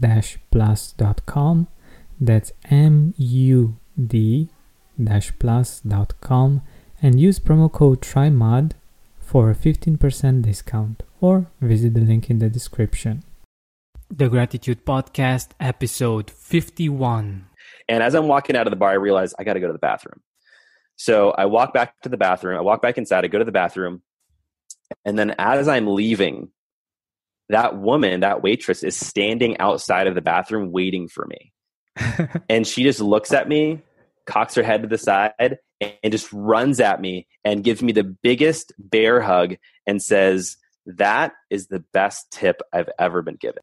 mood-plus.com. That's M U D plus.com and use promo code TRYMOD for a 15% discount or visit the link in the description. The Gratitude Podcast, episode 51. And as I'm walking out of the bar, I realize I got to go to the bathroom. So I walk back to the bathroom. I walk back inside. I go to the bathroom. And then as I'm leaving, that woman, that waitress, is standing outside of the bathroom waiting for me. and she just looks at me, cocks her head to the side, and just runs at me and gives me the biggest bear hug and says, That is the best tip I've ever been given.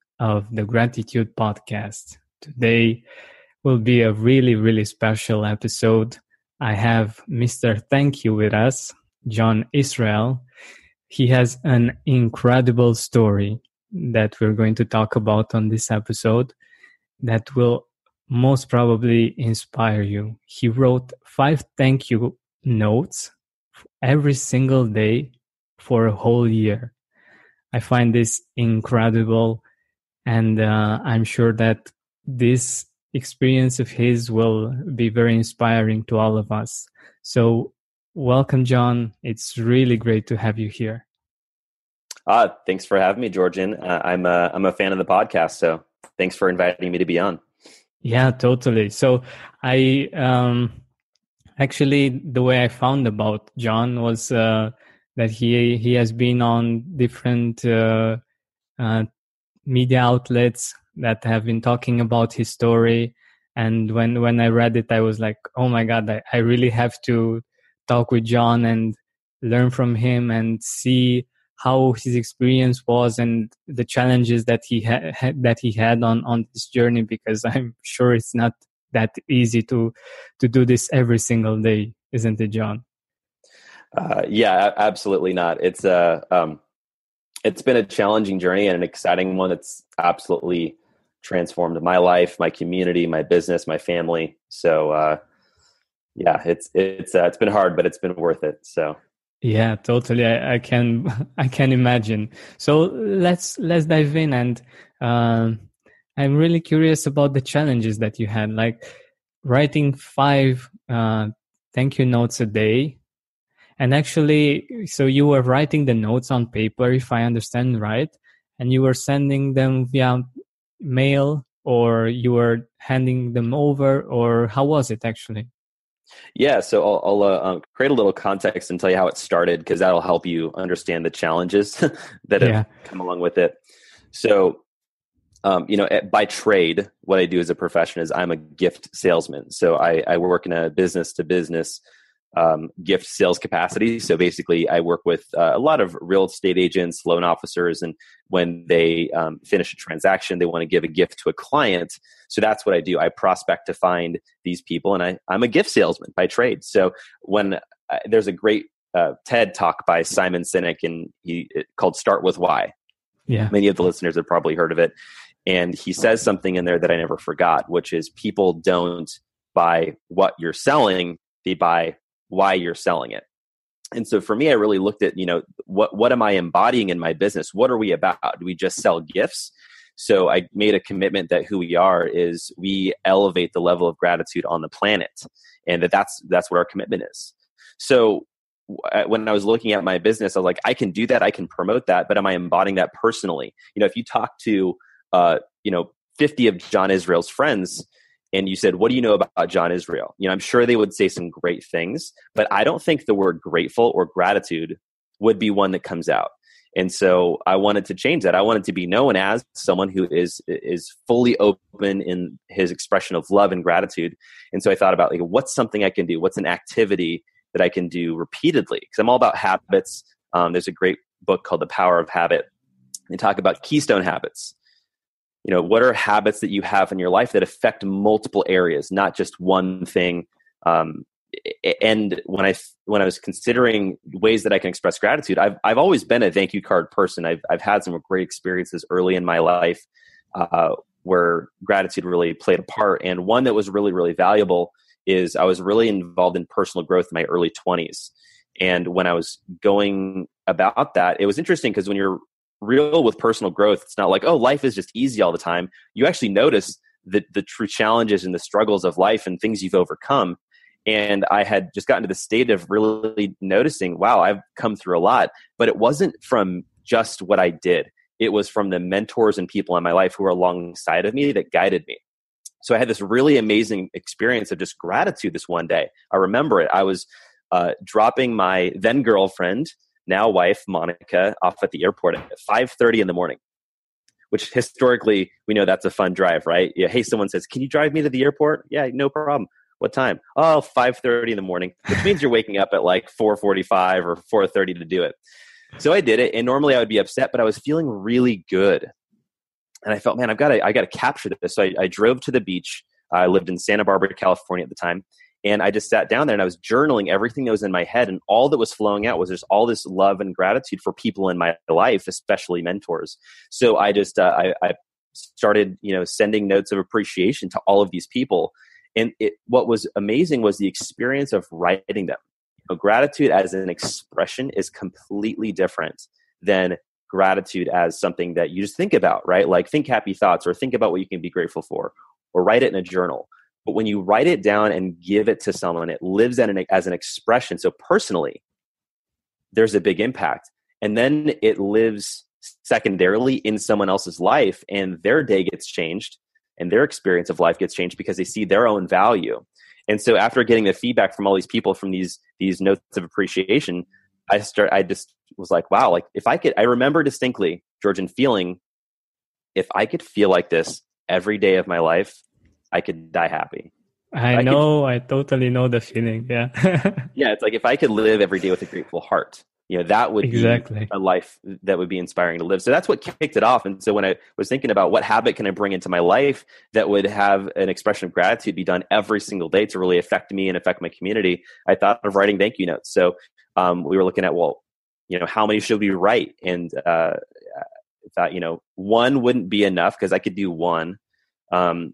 of the Gratitude Podcast. Today will be a really, really special episode. I have Mr. Thank You with us, John Israel. He has an incredible story that we're going to talk about on this episode that will most probably inspire you. He wrote five thank you notes every single day for a whole year. I find this incredible, and uh, I'm sure that this experience of his will be very inspiring to all of us. So, welcome, John. It's really great to have you here. Uh, thanks for having me, Georgian. Uh, I'm a, I'm a fan of the podcast, so thanks for inviting me to be on. Yeah, totally. So I um, Actually, the way I found about John was uh, that he he has been on different uh, uh, media outlets that have been talking about his story. And when when I read it, I was like, "Oh my God! I, I really have to talk with John and learn from him and see how his experience was and the challenges that he had that he had on on this journey because i'm sure it's not that easy to to do this every single day, isn't it, John? Uh, yeah, absolutely not. It's a uh, um, it's been a challenging journey and an exciting one. It's absolutely transformed my life, my community, my business, my family. So uh, yeah, it's it's uh, it's been hard, but it's been worth it. So yeah, totally. I, I can I can imagine. So let's let's dive in and. Um, I'm really curious about the challenges that you had, like writing five uh, thank you notes a day. And actually, so you were writing the notes on paper, if I understand right, and you were sending them via mail or you were handing them over, or how was it actually? Yeah, so I'll, I'll uh, um, create a little context and tell you how it started because that'll help you understand the challenges that have yeah. come along with it. So um, you know, by trade, what I do as a profession is I'm a gift salesman. So I, I work in a business to business um, gift sales capacity. So basically, I work with uh, a lot of real estate agents, loan officers, and when they um, finish a transaction, they want to give a gift to a client. So that's what I do. I prospect to find these people, and I, I'm a gift salesman by trade. So when uh, there's a great uh, TED talk by Simon Sinek, and he called "Start with Why." Yeah, many of the listeners have probably heard of it. And he says something in there that I never forgot, which is people don't buy what you're selling; they buy why you're selling it. And so for me, I really looked at, you know, what what am I embodying in my business? What are we about? Do we just sell gifts? So I made a commitment that who we are is we elevate the level of gratitude on the planet, and that that's that's what our commitment is. So when I was looking at my business, I was like, I can do that, I can promote that, but am I embodying that personally? You know, if you talk to, uh, you know, 50 of John Israel's friends, and you said, What do you know about John Israel? You know, I'm sure they would say some great things, but I don't think the word grateful or gratitude would be one that comes out. And so I wanted to change that. I wanted to be known as someone who is is fully open in his expression of love and gratitude. And so I thought about like what's something I can do? What's an activity that I can do repeatedly? Because I'm all about habits. Um, there's a great book called The Power of Habit. They talk about keystone habits you know what are habits that you have in your life that affect multiple areas not just one thing? Um, and when i when i was considering ways that i can express gratitude i've i've always been a thank you card person. I've i've had some great experiences early in my life uh, where gratitude really played a part. And one that was really really valuable is i was really involved in personal growth in my early 20s and when i was going about that it was interesting because when you're real with personal growth. It's not like, oh, life is just easy all the time. You actually notice the, the true challenges and the struggles of life and things you've overcome. And I had just gotten to the state of really noticing, wow, I've come through a lot. But it wasn't from just what I did, it was from the mentors and people in my life who were alongside of me that guided me. So I had this really amazing experience of just gratitude this one day. I remember it. I was uh, dropping my then girlfriend now wife Monica off at the airport at 5:30 in the morning. Which historically we know that's a fun drive, right? Yeah, hey, someone says, "Can you drive me to the airport?" Yeah, no problem. What time? Oh, 5:30 in the morning, which means you're waking up at like 4:45 or 4:30 to do it. So I did it, and normally I would be upset, but I was feeling really good, and I felt, man, I've got to, I got to capture this. So I, I drove to the beach. I lived in Santa Barbara, California at the time, and I just sat down there and I was journaling everything that was in my head. And all that was flowing out was just all this love and gratitude for people in my life, especially mentors. So I just, uh, I, I started, you know, sending notes of appreciation to all of these people. And it, what was amazing was the experience of writing them. You know, gratitude as an expression is completely different than gratitude as something that you just think about, right? Like think happy thoughts or think about what you can be grateful for or write it in a journal but when you write it down and give it to someone, it lives an, as an expression. So personally, there's a big impact. And then it lives secondarily in someone else's life, and their day gets changed and their experience of life gets changed because they see their own value. And so after getting the feedback from all these people from these these notes of appreciation, I start I just was like, wow, like if I could I remember distinctly, Georgian feeling if I could feel like this every day of my life, I could die happy. I, I know, could, I totally know the feeling. Yeah. yeah, it's like if I could live every day with a grateful heart, you know, that would exactly. be a life that would be inspiring to live. So that's what kicked it off. And so when I was thinking about what habit can I bring into my life that would have an expression of gratitude be done every single day to really affect me and affect my community, I thought of writing thank you notes. So um, we were looking at, well, you know, how many should we write? And uh, I thought, you know, one wouldn't be enough because I could do one. Um,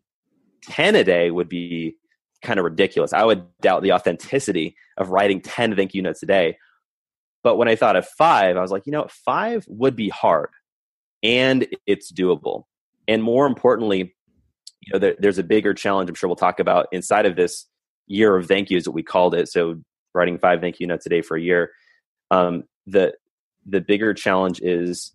10 a day would be kind of ridiculous. I would doubt the authenticity of writing 10 thank you notes a day. But when I thought of five, I was like, you know, five would be hard and it's doable. And more importantly, you know, there, there's a bigger challenge I'm sure we'll talk about inside of this year of thank yous that we called it. So writing five thank you notes a day for a year. Um, the the bigger challenge is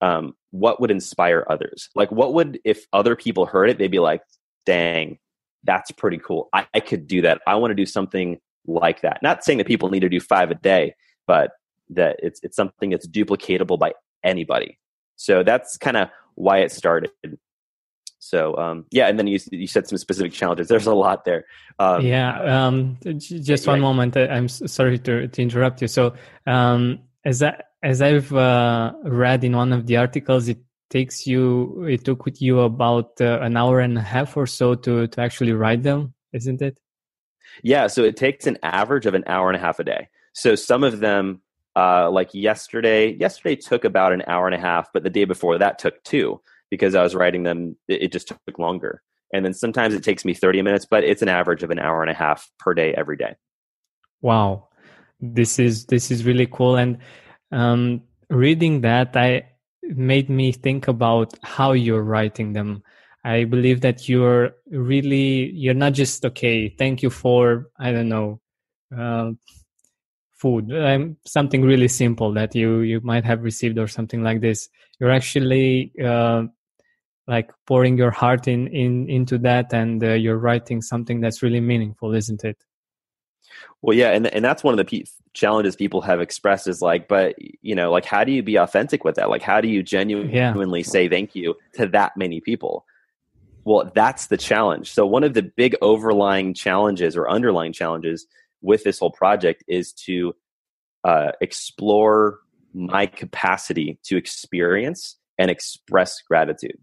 um, what would inspire others? Like, what would if other people heard it, they'd be like, dang, that's pretty cool. I, I could do that. I want to do something like that. Not saying that people need to do five a day, but that it's it's something that's duplicatable by anybody. So that's kind of why it started. so um, yeah, and then you you said some specific challenges. There's a lot there. Um, yeah, um, just one yeah. moment. I'm sorry to, to interrupt you. So um, as I, as I've uh, read in one of the articles, it takes you it took with you about uh, an hour and a half or so to to actually write them, isn't it? Yeah, so it takes an average of an hour and a half a day. So some of them, uh, like yesterday, yesterday took about an hour and a half, but the day before that took two because I was writing them. It, it just took longer. And then sometimes it takes me 30 minutes, but it's an average of an hour and a half per day every day. Wow. This is this is really cool. And um, reading that, I made me think about how you're writing them. I believe that you're really you're not just okay. Thank you for I don't know uh, food, um, something really simple that you you might have received or something like this. You're actually uh, like pouring your heart in in into that and uh, you're writing something that's really meaningful isn't it well yeah and and that's one of the challenges people have expressed is like but you know like how do you be authentic with that? Like how do you genuinely yeah. say thank you to that many people? Well that's the challenge. So one of the big overlying challenges or underlying challenges with this whole project is to uh, explore my capacity to experience and express gratitude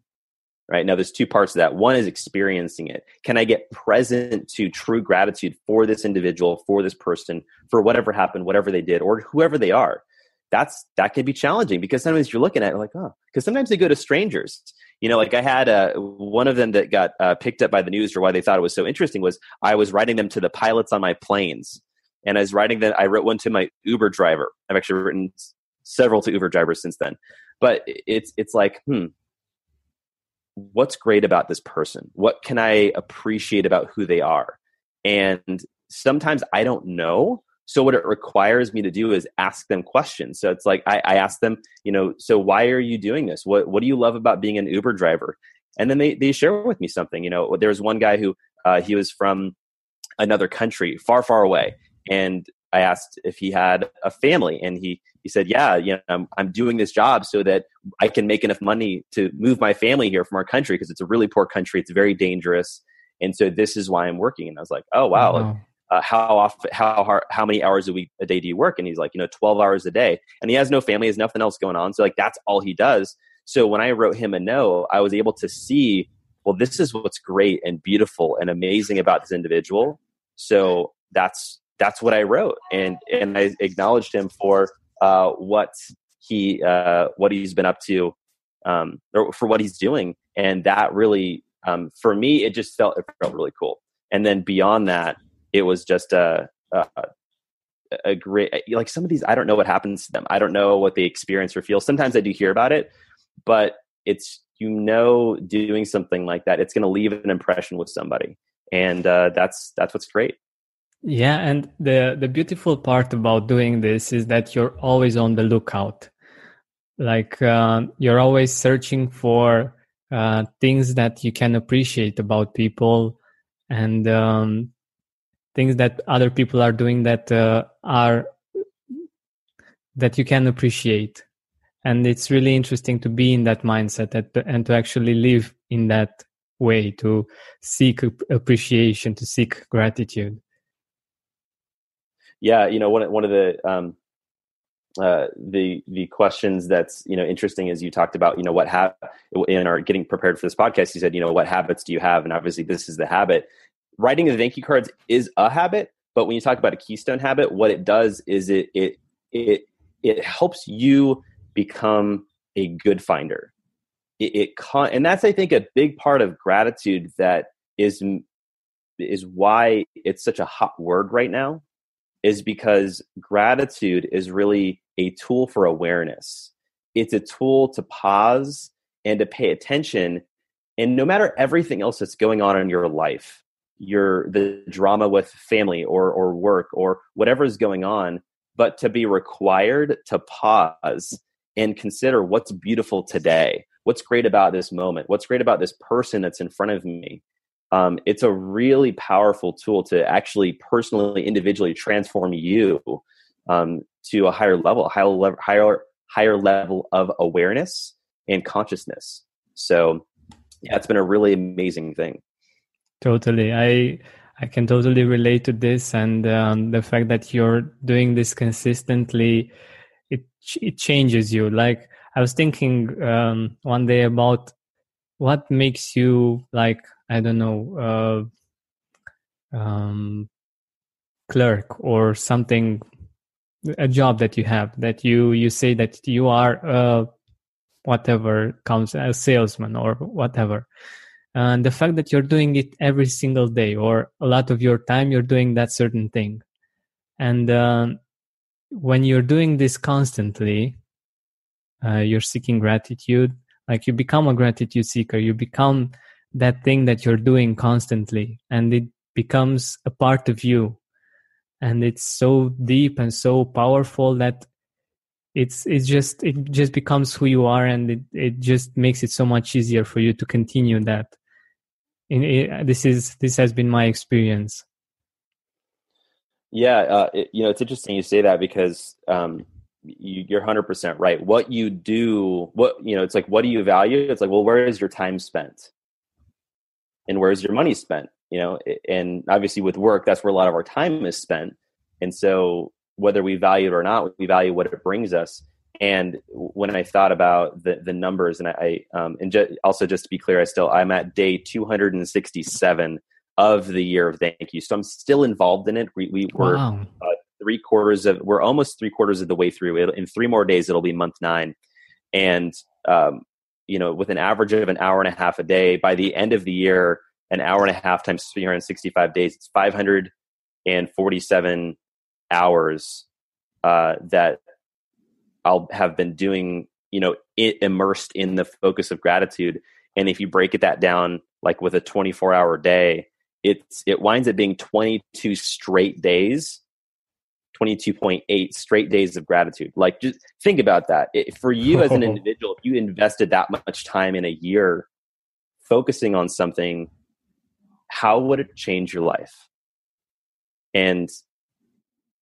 right? Now there's two parts of that. One is experiencing it. Can i get present to true gratitude for this individual for this person for whatever happened whatever they did or whoever they are? That's that can be challenging because sometimes you're looking at it like oh because sometimes they go to strangers. You know like i had uh, one of them that got uh, picked up by the news or why they thought it was so interesting was i was writing them to the pilots on my planes. And i was writing them i wrote one to my uber driver. I've actually written several to uber drivers since then. But it's it's like hmm what's great about this person? What can I appreciate about who they are? And sometimes I don't know. So what it requires me to do is ask them questions. So it's like I, I ask them, you know, so why are you doing this? What what do you love about being an Uber driver? And then they they share with me something. You know, there was one guy who uh, he was from another country, far far away, and I asked if he had a family, and he he said, "Yeah, you know, I'm, I'm doing this job so that I can make enough money to move my family here from our country because it's a really poor country. It's very dangerous, and so this is why I'm working." And I was like, "Oh wow." wow. uh, how often, how hard, how many hours a week, a day do you work? And he's like, you know, 12 hours a day. And he has no family, has nothing else going on. So like, that's all he does. So when I wrote him a no, I was able to see, well, this is what's great and beautiful and amazing about this individual. So that's that's what I wrote, and and I acknowledged him for uh, what he uh, what he's been up to, um, or for what he's doing, and that really um, for me it just felt it felt really cool. And then beyond that, it was just a, a a great like some of these I don't know what happens to them. I don't know what they experience or feel. Sometimes I do hear about it, but it's you know doing something like that it's going to leave an impression with somebody and uh, that's that's what's great yeah, and the the beautiful part about doing this is that you're always on the lookout. Like uh, you're always searching for uh, things that you can appreciate about people and um, things that other people are doing that uh, are that you can appreciate. And it's really interesting to be in that mindset that, and to actually live in that way to seek appreciation, to seek gratitude yeah, you know, one one of the um, uh, the the questions that's you know interesting is you talked about you know what have in our getting prepared for this podcast. You said you know what habits do you have, and obviously this is the habit. Writing the thank you cards is a habit, but when you talk about a keystone habit, what it does is it it it it helps you become a good finder. It, it con- and that's I think a big part of gratitude that is is why it's such a hot word right now is because gratitude is really a tool for awareness. It's a tool to pause and to pay attention. And no matter everything else that's going on in your life, your the drama with family or or work or whatever is going on, but to be required to pause and consider what's beautiful today. What's great about this moment? What's great about this person that's in front of me? Um, it's a really powerful tool to actually personally, individually transform you um, to a higher level, higher higher higher level of awareness and consciousness. So, yeah, it's been a really amazing thing. Totally. I I can totally relate to this and um, the fact that you're doing this consistently it it changes you. Like I was thinking um, one day about what makes you like I don't know uh, um, clerk or something a job that you have that you you say that you are uh, whatever comes a salesman or whatever. And the fact that you're doing it every single day or a lot of your time you're doing that certain thing. And uh, when you're doing this constantly uh, you're seeking gratitude like you become a gratitude seeker you become that thing that you're doing constantly and it becomes a part of you. And it's so deep and so powerful that it's it's just it just becomes who you are and it, it just makes it so much easier for you to continue that. In it, this is this has been my experience. Yeah uh, it, you know it's interesting you say that because um, you, you're 100% right. What you do what you know it's like what do you value? It's like well where is your time spent and where's your money spent you know and obviously with work that's where a lot of our time is spent. And so whether we value it or not we value what it brings us. And when i thought about the the numbers and i, um, and ju- also just to be clear i still i'm at day 267 of the year of thank you. So i'm still involved in it. We, we were wow. uh, three quarters of we're almost three quarters of the way through. It in three more days it'll be month nine. And um, you know with an average of an hour and a half a day by the end of the year an hour and a half times 365 days it's 547 hours uh, that i'll have been doing you know it immersed in the focus of gratitude. And if you break it that down like with a 24 hour day it's it winds up being 22 straight days 22.8 straight days of gratitude like just think about that it, for you as an individual if you invested that much time in a year focusing on something how would it change your life? And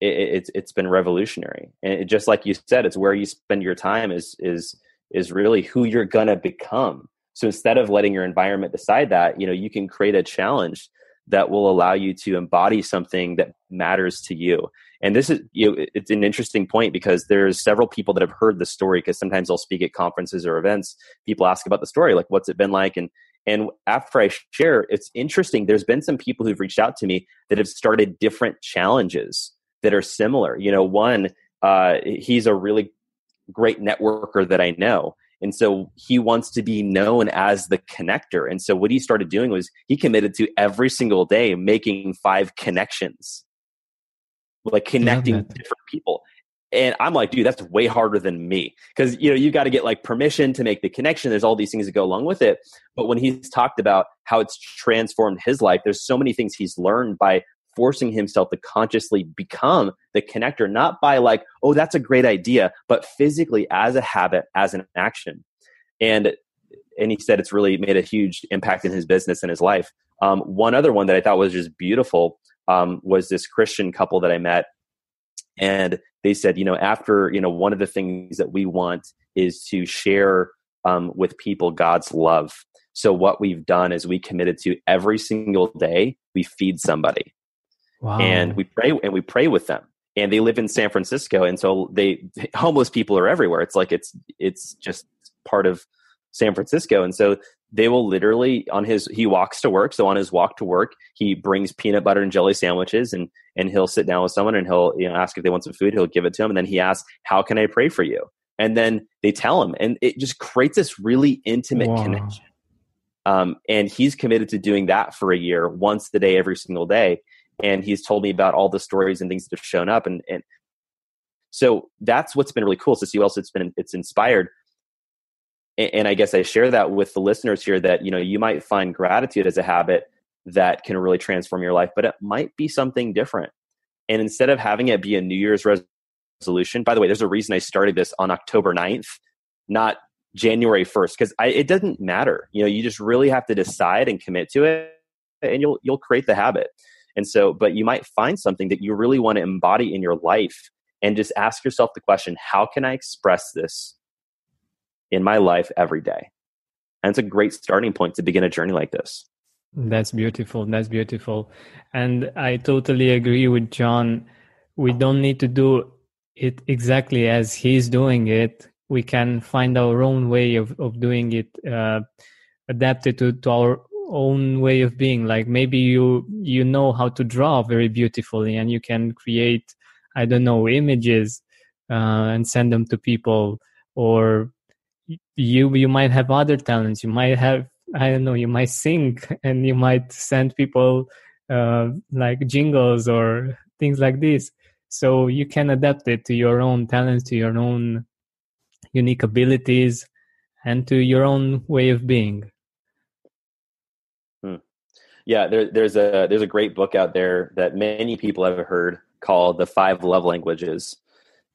it, it's it's been revolutionary. And it, just like you said, it's where you spend your time is is is really who you're gonna become. So instead of letting your environment decide that, you know, you can create a challenge that will allow you to embody something that matters to you. And this is, you know, it's an interesting point because there's several people that have heard the story because sometimes I'll speak at conferences or events. People ask about the story, like, what's it been like? And and after I share, it's interesting. There's been some people who've reached out to me that have started different challenges that are similar. You know, one, uh, he's a really great networker that I know. And so he wants to be known as the connector. And so what he started doing was he committed to every single day making five connections, like connecting different people. And i'm like dude that's way harder than me. Because you know you got to get like permission to make the connection. There's all these things that go along with it. But when he's talked about how it's transformed his life there's so many things he's learned by forcing himself to consciously become the connector not by like oh that's a great idea but physically as a habit as an action. And and he said it's really made a huge impact in his business and his life. Um, one other one that i thought was just beautiful um, was this christian couple that i met and they said, you know, after, you know, one of the things that we want is to share um, with people God's love. So what we've done is we committed to every single day we feed somebody, wow. and we pray and we pray with them. And they live in San Francisco, and so they homeless people are everywhere. It's like it's it's just part of San Francisco, and so they will literally on his he walks to work so on his walk to work he brings peanut butter and jelly sandwiches and and he'll sit down with someone and he'll you know ask if they want some food he'll give it to them and then he asks how can i pray for you and then they tell him and it just creates this really intimate wow. connection um, and he's committed to doing that for a year once a day every single day and he's told me about all the stories and things that have shown up and and so that's what's been really cool to see else it's been it's inspired and I guess I share that with the listeners here that you know you might find gratitude as a habit that can really transform your life, but it might be something different. And instead of having it be a New Year's resolution, by the way, there's a reason I started this on October 9th, not January 1st, because it doesn't matter. You know, you just really have to decide and commit to it, and you'll you'll create the habit. And so, but you might find something that you really want to embody in your life, and just ask yourself the question: How can I express this in my life every day. And it's a great starting point to begin a journey like this. That's beautiful. That's beautiful. And I totally agree with John. We don't need to do it exactly as he's doing it. We can find our own way of, of doing it, uh, adapted to, to our own way of being. Like maybe you you know how to draw very beautifully, and you can create, I don't know, images uh, and send them to people. Or you you might have other talents. You might have I don't know, you might sing and you might send people uh, like jingles or things like this. So you can adapt it to your own talents, to your own unique abilities, and to your own way of being. Yeah, there, there's a there's a great book out there that many people have heard called "The Five Love Languages,"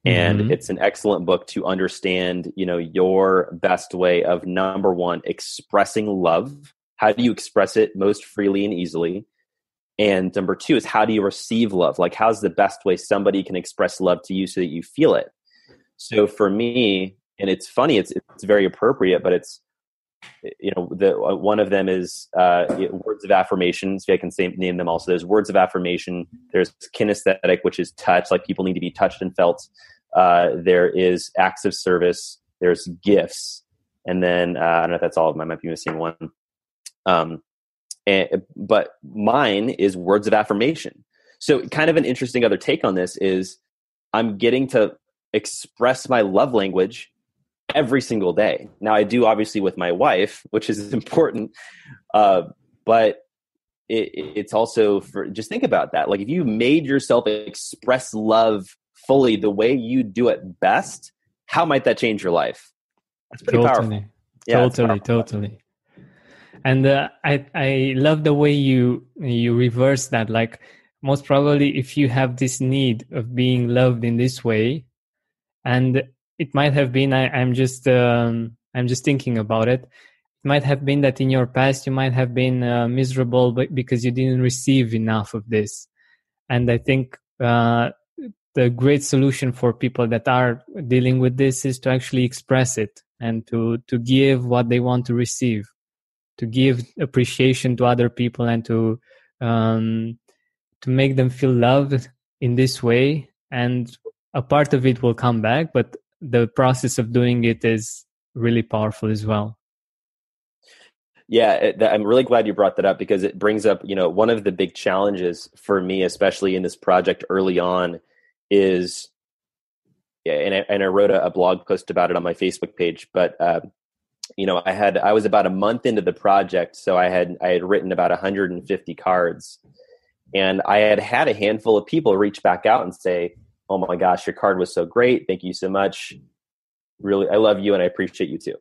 and mm-hmm. it's an excellent book to understand you know your best way of number one expressing love. How do you express it most freely and easily? And number two is how do you receive love? Like how's the best way somebody can express love to you so that you feel it? So for me and it's funny it's it's very appropriate but it's you know the uh, one of them is uh, words of affirmation. So i can say name them also. There's words of affirmation. There's kinesthetic which is touch like people need to be touched and felt. Uh, there is acts of service. There's gifts. And then uh, i don't know if that's all of them. I might be missing one. Um, and, but mine is words of affirmation. So kind of an interesting other take on this is i'm getting to express my love language every single day. Now I do obviously with my wife, which is important, uh, but it, it's also for just think about that. Like if you made yourself express love fully the way you do it best, how might that change your life? That's pretty totally. powerful. Yeah, totally, powerful. totally. And uh, I I love the way you you reverse that. Like most probably, if you have this need of being loved in this way, and it might have been I, am just um, i'm just thinking about it. It might have been that in your past you might have been uh, miserable because you didn't receive enough of this. And i think uh, the great solution for people that are dealing with this is to actually express it and to to give what they want to receive to give appreciation to other people and to um, to make them feel loved in this way. And a part of it will come back but the process of doing it is really powerful as well. Yeah it, i'm really glad you brought that up because it brings up you know one of the big challenges for me especially in this project early on is yeah, and I, and I wrote a, a blog post about it on my facebook page but uh, you know i had i was about a month into the project so i had i had written about 150 cards and i had had a handful of people reach back out and say oh my gosh, your card was so great. Thank you so much. Really, I love you and I appreciate you too.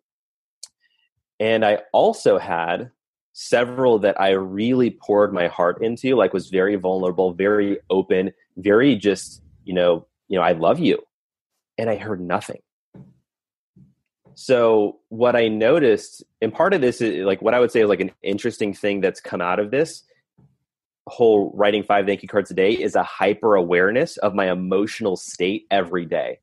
And I also had several that I really poured my heart into, like was very vulnerable, very open, very just, you know, you know, I love you. And I heard nothing. So what I noticed, and part of this is like what I would say is like an interesting thing that's come out of this whole writing five thank you cards a day is a hyper awareness of my emotional state every day.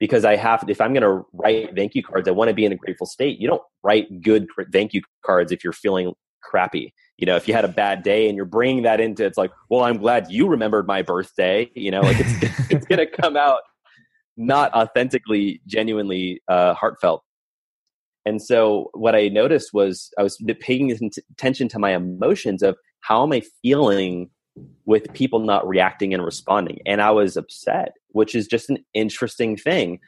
Because I have if I'm going to write thank you cards I want to be in a grateful state. You don't write good thank you cards if you're feeling crappy. You know if you had a bad day and you're bringing that into it's like well I'm glad you remembered my birthday you know like it's it's going to come out not authentically genuinely uh, heartfelt. And so what I noticed was I was paying attention to my emotions of how am I feeling with people not reacting and responding? And I was upset, which is just an interesting thing.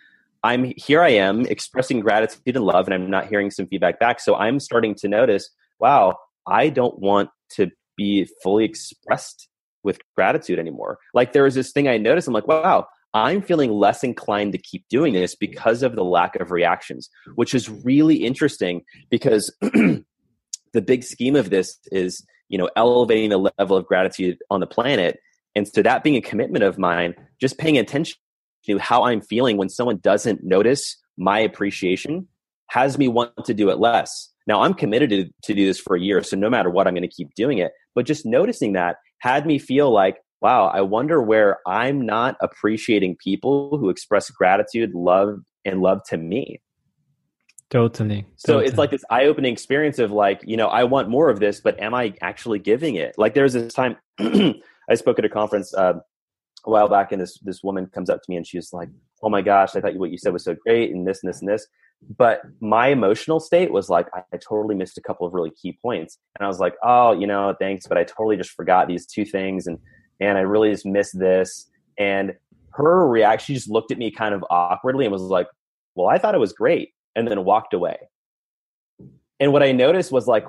I'm here I am expressing gratitude and love and I'm not hearing some feedback back. So I'm starting to notice, wow, I don't want to be fully expressed with gratitude anymore. Like there was this thing I noticed, I'm like, wow, I'm feeling less inclined to keep doing this because of the lack of reactions, which is really interesting because the big scheme of this is you know elevating the level of gratitude on the planet. And so that being a commitment of mine just paying attention to how i'm feeling when someone doesn't notice my appreciation has me want to do it less. Now i'm committed to, to do this for a year so no matter what i'm going to keep doing it. But just noticing that had me feel like wow i wonder where i'm not appreciating people who express gratitude love and love to me Totally. So totally. it's like this eye-opening experience of like, you know, I want more of this, but am I actually giving it? Like there's this time I spoke at a conference uh, a while back, and this this woman comes up to me and she's like, "Oh my gosh, I thought what you said was so great, and this and this and this." But my emotional state was like, I, I totally missed a couple of really key points, and I was like, "Oh, you know, thanks, but I totally just forgot these two things, and and I really just missed this." And her reaction, she just looked at me kind of awkwardly and was like, "Well, I thought it was great," and then walked away. And what I noticed was like,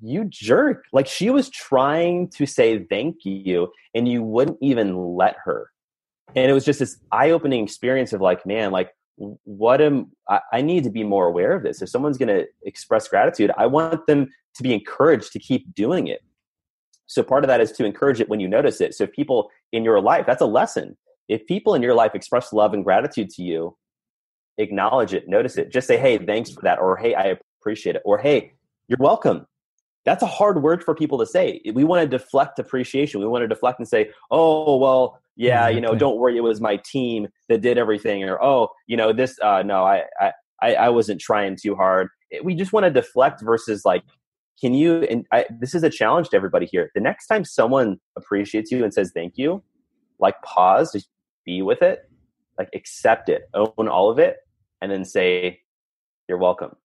you jerk. Like she was trying to say thank you and you wouldn't even let her. And it was just this eye opening experience of like, man, like, what am I, I need to be more aware of this? If someone's going to express gratitude, I want them to be encouraged to keep doing it. So part of that is to encourage it when you notice it. So if people in your life, that's a lesson. If people in your life express love and gratitude to you, acknowledge it, notice it. Just say, hey, thanks for that. Or hey, I appreciate it. Or hey, you're welcome that's a hard word for people to say. We want to deflect appreciation. We want to deflect and say, "Oh, well, yeah, you know, don't worry, it was my team that did everything," or "Oh, you know, this, uh, no, I, I, I wasn't trying too hard." We just want to deflect versus like, can you? And I, this is a challenge to everybody here. The next time someone appreciates you and says thank you, like pause, just be with it, like accept it, own all of it, and then say, "You're welcome."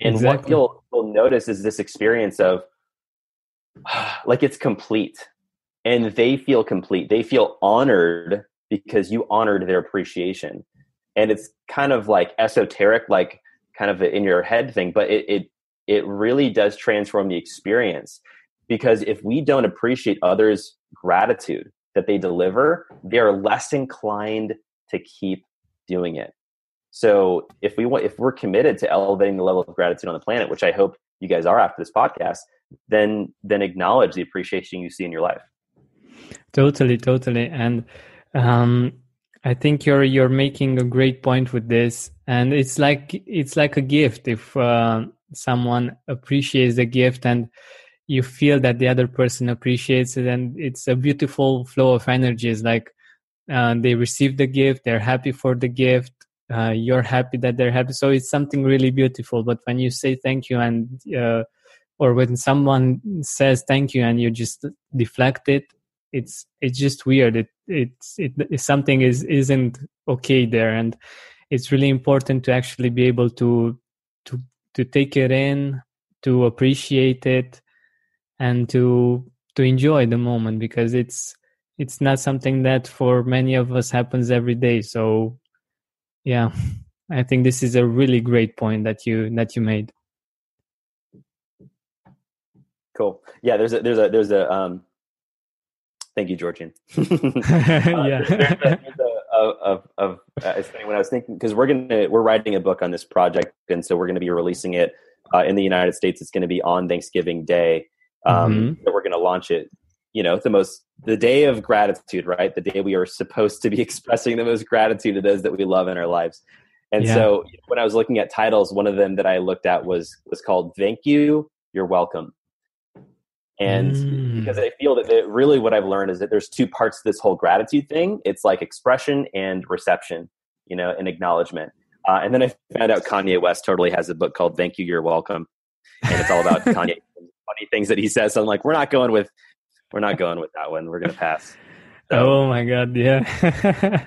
And exactly. what you'll, you'll notice is this experience of like it's complete and they feel complete. They feel honored because you honored their appreciation. And it's kind of like esoteric, like kind of in your head thing, but it, it, it really does transform the experience because if we don't appreciate others' gratitude that they deliver, they are less inclined to keep doing it. So if we want, if we're committed to elevating the level of gratitude on the planet, which I hope you guys are after this podcast, then then acknowledge the appreciation you see in your life. Totally, totally, and um, I think you're you're making a great point with this, and it's like it's like a gift. If uh, someone appreciates the gift and you feel that the other person appreciates it, and it's a beautiful flow of energies. Like uh, they receive the gift, they're happy for the gift, uh, you're happy that they're happy. So it's something really beautiful. But when you say thank you and uh, or when someone says thank you and you just deflect it it's it's just weird. It it's it, something is isn't okay there. And it's really important to actually be able to to to take it in to appreciate it and to to enjoy the moment because it's it's not something that for many of us happens every day. So yeah i think this is a really great point that you that you made. Cool. Yeah there's a there's a there's a um thank you georgian. Uh, yeah. there's, there's a, of of uh, when i was thinking because we're gonna we're writing a book on this project and so we're gonna be releasing it uh, in the united states. It's gonna be on thanksgiving day um mm-hmm. we're gonna launch it you know the most the day of gratitude right? The day we are supposed to be expressing the most gratitude to those that we love in our lives. And yeah. so when i was looking at titles one of them that i looked at was was called thank you you're welcome. And mm. because i feel that the, really what i've learned is that there's two parts to this whole gratitude thing. It's like expression and reception you know and acknowledgement. Uh, and then i found out kanye west totally has a book called thank you you're welcome. And it's all about kanye funny things that he says. So i'm like we're not going with we're not going with that one. We're going to pass. So. Oh my god, yeah.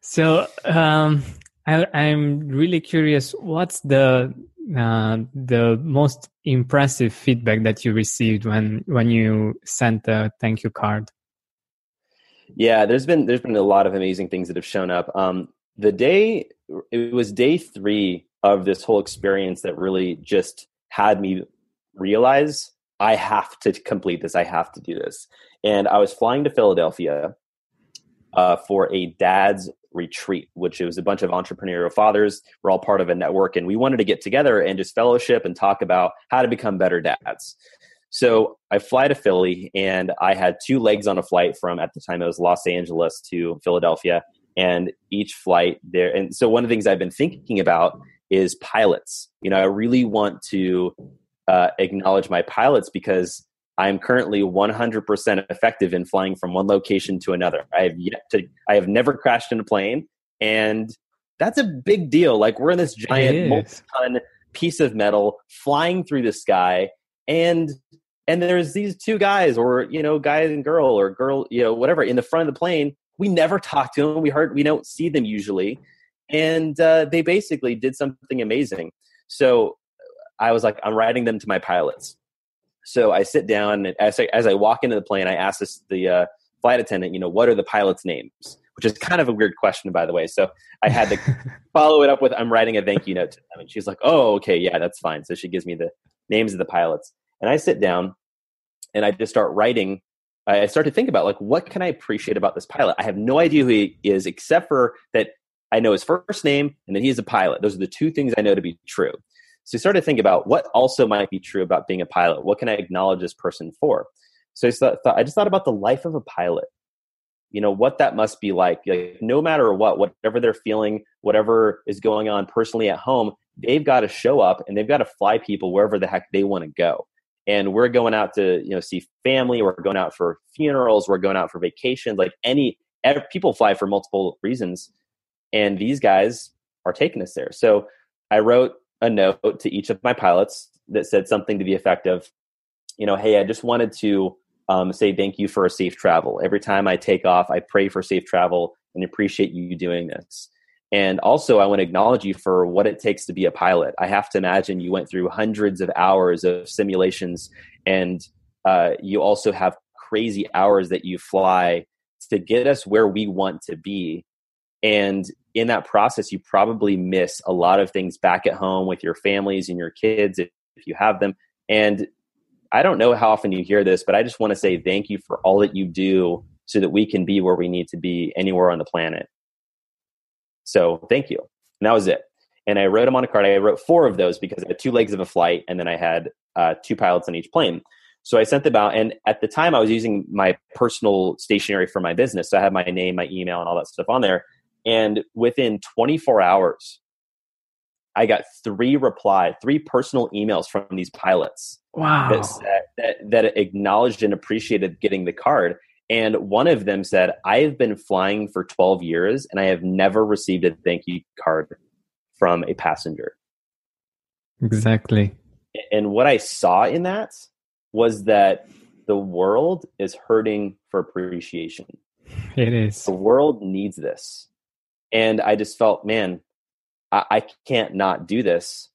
so um, I, am really curious. What's the uh, the most impressive feedback that you received when when you sent a thank you card? Yeah, there's been there's been a lot of amazing things that have shown up. Um, the day it was day three of this whole experience that really just had me realize I have to complete this. I have to do this. And I was flying to Philadelphia uh, for a dad's retreat, which was a bunch of entrepreneurial fathers. We're all part of a network, and we wanted to get together and just fellowship and talk about how to become better dads. So I fly to Philly, and I had two legs on a flight from at the time it was Los Angeles to Philadelphia, and each flight there. And so one of the things I've been thinking about is pilots. You know, I really want to uh, acknowledge my pilots because I'm currently 100% effective in flying from one location to another. I have yet to, I have never crashed in a plane, and That's a big deal. Like we're in this giant multi-ton piece of metal flying through the sky, and and there's these two guys, or you know, guy and girl, or girl, you know, whatever, in the front of the plane. We never talk to them. We heard we don't see them usually, and uh, they basically did something amazing. So I was like, I'm writing them to my pilots. So I sit down and as I, as I walk into the plane, I ask this, the uh, flight attendant, you know, what are the pilots' names? Which is kind of a weird question, by the way. So I had to follow it up with, I'm writing a thank you note to them. And she's like, oh, okay, yeah, that's fine. So she gives me the names of the pilots. And I sit down and I just start writing. I start to think about, like, what can I appreciate about this pilot? I have no idea who he is, except for that I know his first name and that he is a pilot. Those are the two things I know to be true. So I started to think about what also might be true about being a pilot. What can I acknowledge this person for? So I, thought, I just thought about the life of a pilot. You know what that must be like. Like no matter what, whatever they're feeling, whatever is going on personally at home, they've got to show up and they've got to fly people wherever the heck they want to go. And we're going out to you know see family. We're going out for funerals. We're going out for vacations. Like any people fly for multiple reasons, and these guys are taking us there. So I wrote a note to each of my pilots that said something to the effect of, you know, hey, I just wanted to um, say thank you for a safe travel. Every time I take off, I pray for safe travel and appreciate you doing this. And also, I want to acknowledge you for what it takes to be a pilot. I have to imagine you went through hundreds of hours of simulations, and uh, you also have crazy hours that you fly to get us where we want to be. And in that process, you probably miss a lot of things back at home with your families and your kids if, you have them. And I don't know how often you hear this, but I just want to say thank you for all that you do so that we can be where we need to be anywhere on the planet. So thank you. And that was it. And I wrote them on a card. I wrote four of those because I had two legs of a flight and then I had uh, two pilots on each plane. So I sent them out. And at the time, I was using my personal stationery for my business. So I had my name, my email, and all that stuff on there. And within 24 hours, I got three reply, three personal emails from these pilots. Wow. That, said, that, that acknowledged and appreciated getting the card. And one of them said, I have been flying for 12 years and I have never received a thank you card from a passenger. Exactly. And what I saw in that was that the world is hurting for appreciation. It is. The world needs this and I just felt, man, I, I can't not do this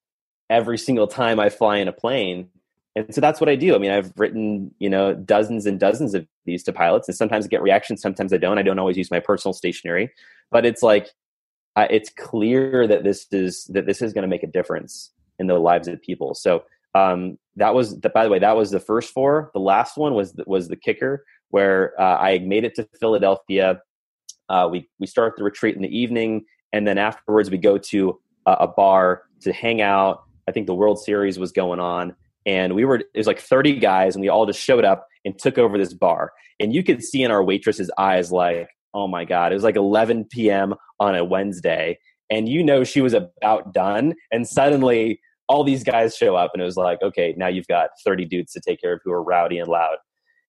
every single time I fly in a plane. And so that's what I do. I mean, I've written, you know, dozens and dozens of these to pilots, and sometimes I get reactions, sometimes I don't. I don't always use my personal stationery, but it's like uh, it's clear that this is that this is going to make a difference in the lives of people. So um, that was, the, by the way, that was the first four. The last one was was the kicker, where uh, I made it to Philadelphia. Uh, we we start the retreat in the evening, and then afterwards we go to a, bar to hang out. I think the World Series was going on, and we were it was like 30 guys, and we all just showed up and took over this bar. And you could see in our waitress's eyes, like, oh my god, it was like 11 p.m. on a Wednesday, and you know she was about done, and suddenly all these guys show up, and it was like, okay, now you've got 30 dudes to take care of who are rowdy and loud.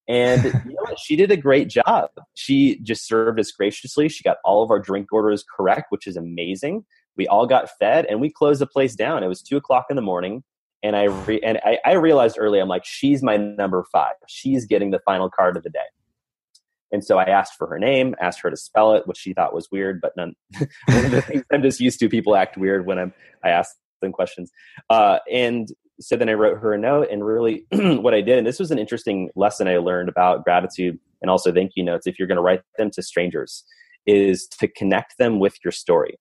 And you know what? She did a great job. She just served us graciously. She got all of our drink orders correct, which is amazing. We all got fed, and we closed the place down. It was two o'clock in the morning, and I re- and I, I realized early, I'm like, she's my number five. She's getting the final card of the day. And so I asked for her name, asked her to spell it, which she thought was weird, but none. one of the things I'm just used to, people act weird when I'm I ask them questions. Uh, and so then I wrote her a note, and really what I did, and this was an interesting lesson I learned about gratitude and also thank you notes. If you're going to write them to strangers, is to connect them with your story.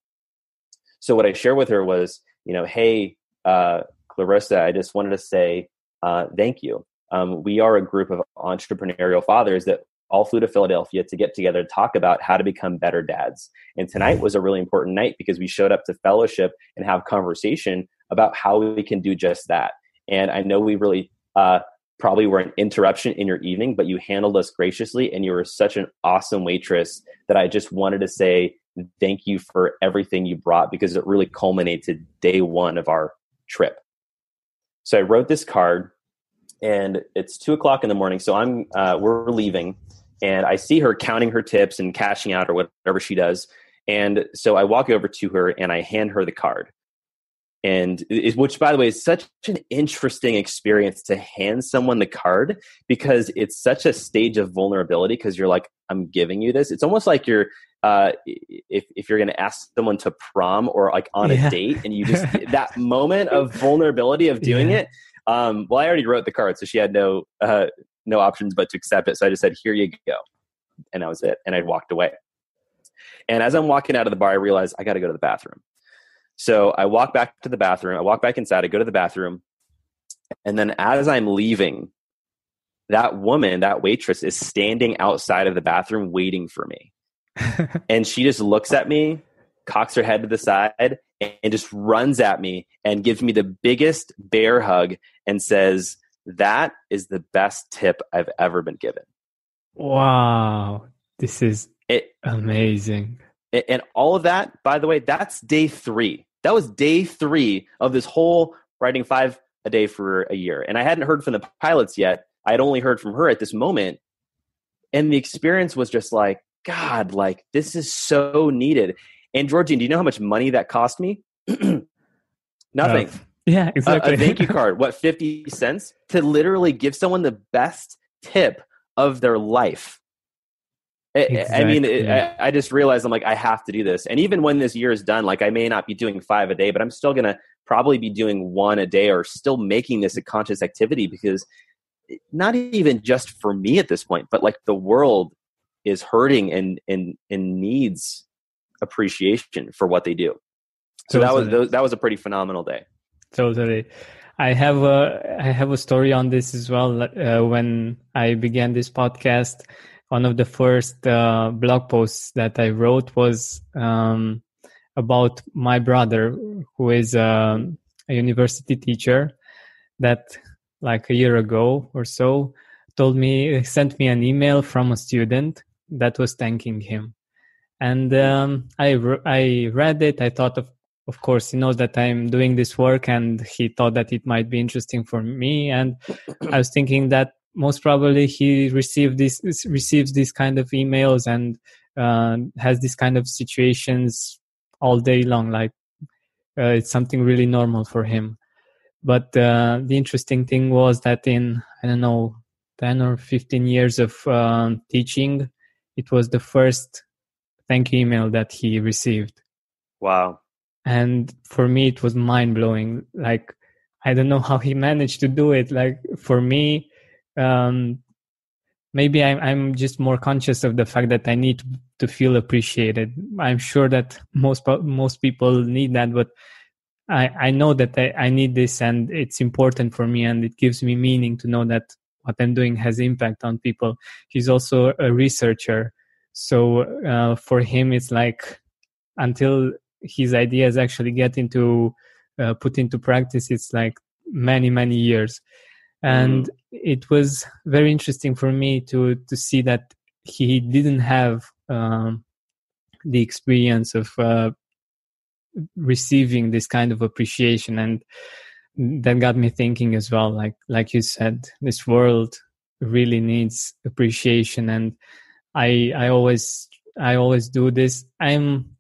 So what I shared with her was, you know, hey, uh, Clarissa, I just wanted to say uh, thank you. Um, we are a group of entrepreneurial fathers that all flew to Philadelphia to get together to talk about how to become better dads. And tonight was a really important night because we showed up to fellowship and have conversation about how we can do just that. And I know we really uh, probably were an interruption in your evening, but you handled us graciously and you were such an awesome waitress that I just wanted to say thank you for everything you brought because it really culminated day one of our trip. So I wrote this card and it's two o'clock in the morning. So I'm, uh, we're leaving and I see her counting her tips and cashing out or whatever she does. And so I walk over to her and I hand her the card. And it, which, by the way, is such an interesting experience to hand someone the card because it's such a stage of vulnerability because you're like, I'm giving you this. It's almost like you're uh, if if you're going to ask someone to prom or like on yeah. a date, and you just that moment of vulnerability of doing yeah. it. Um, well, I already wrote the card, so she had no uh, no options but to accept it. So I just said, "Here you go," and that was it. And I walked away. And as I'm walking out of the bar, I realized I got to go to the bathroom. So I walk back to the bathroom. I walk back inside. I go to the bathroom, and then as I'm leaving, that woman, that waitress, is standing outside of the bathroom waiting for me. and she just looks at me, cocks her head to the side, and just runs at me and gives me the biggest bear hug and says, That is the best tip I've ever been given. Wow. This is it, amazing. And all of that, by the way, that's day three. That was day three of this whole writing five a day for a year. And I hadn't heard from the pilots yet. I had only heard from her at this moment. And the experience was just like, God, like this is so needed. And Georgine, do you know how much money that cost me? Nothing. Uh, yeah, exactly. A, a thank you card, what, 50 cents? To literally give someone the best tip of their life. Exactly. I mean, it, I, I, just realized I'm like, I have to do this. And even when this year is done, like I may not be doing five a day, but I'm still going to probably be doing one a day or still making this a conscious activity because not even just for me at this point, but like the world is hurting and and and needs appreciation for what they do. So totally. that was that was a pretty phenomenal day. Totally. I have a I have a story on this as well. Uh, when I began this podcast, one of the first uh, blog posts that I wrote was um, about my brother, who is um, a university teacher, that like a year ago or so told me sent me an email from a student that was thanking him. And um, I, re- I read it. I thought of of course he knows that i'm doing this work and he thought that it might be interesting for me. And i was thinking that most probably he received this receives this kind of emails and uh, has this kind of situations all day long like uh, it's something really normal for him but uh, the interesting thing was that in i don't know 10 or 15 years of um, teaching it was the first thank you email that he received. Wow. And for me, it was mind blowing. Like, I don't know how he managed to do it. Like, for me, um, maybe I'm, I'm just more conscious of the fact that I need to feel appreciated. I'm sure that most, most people need that, but I, I know that I, I need this and it's important for me and it gives me meaning to know that what I'm doing has impact on people. He's also a researcher. So uh, for him, it's like until his ideas actually get into uh, put into practice, it's like many many years. And mm. it was very interesting for me to to see that he didn't have um, the experience of uh, receiving this kind of appreciation. And that got me thinking as well like like you said this world really needs appreciation. And i i always i always do this. I'm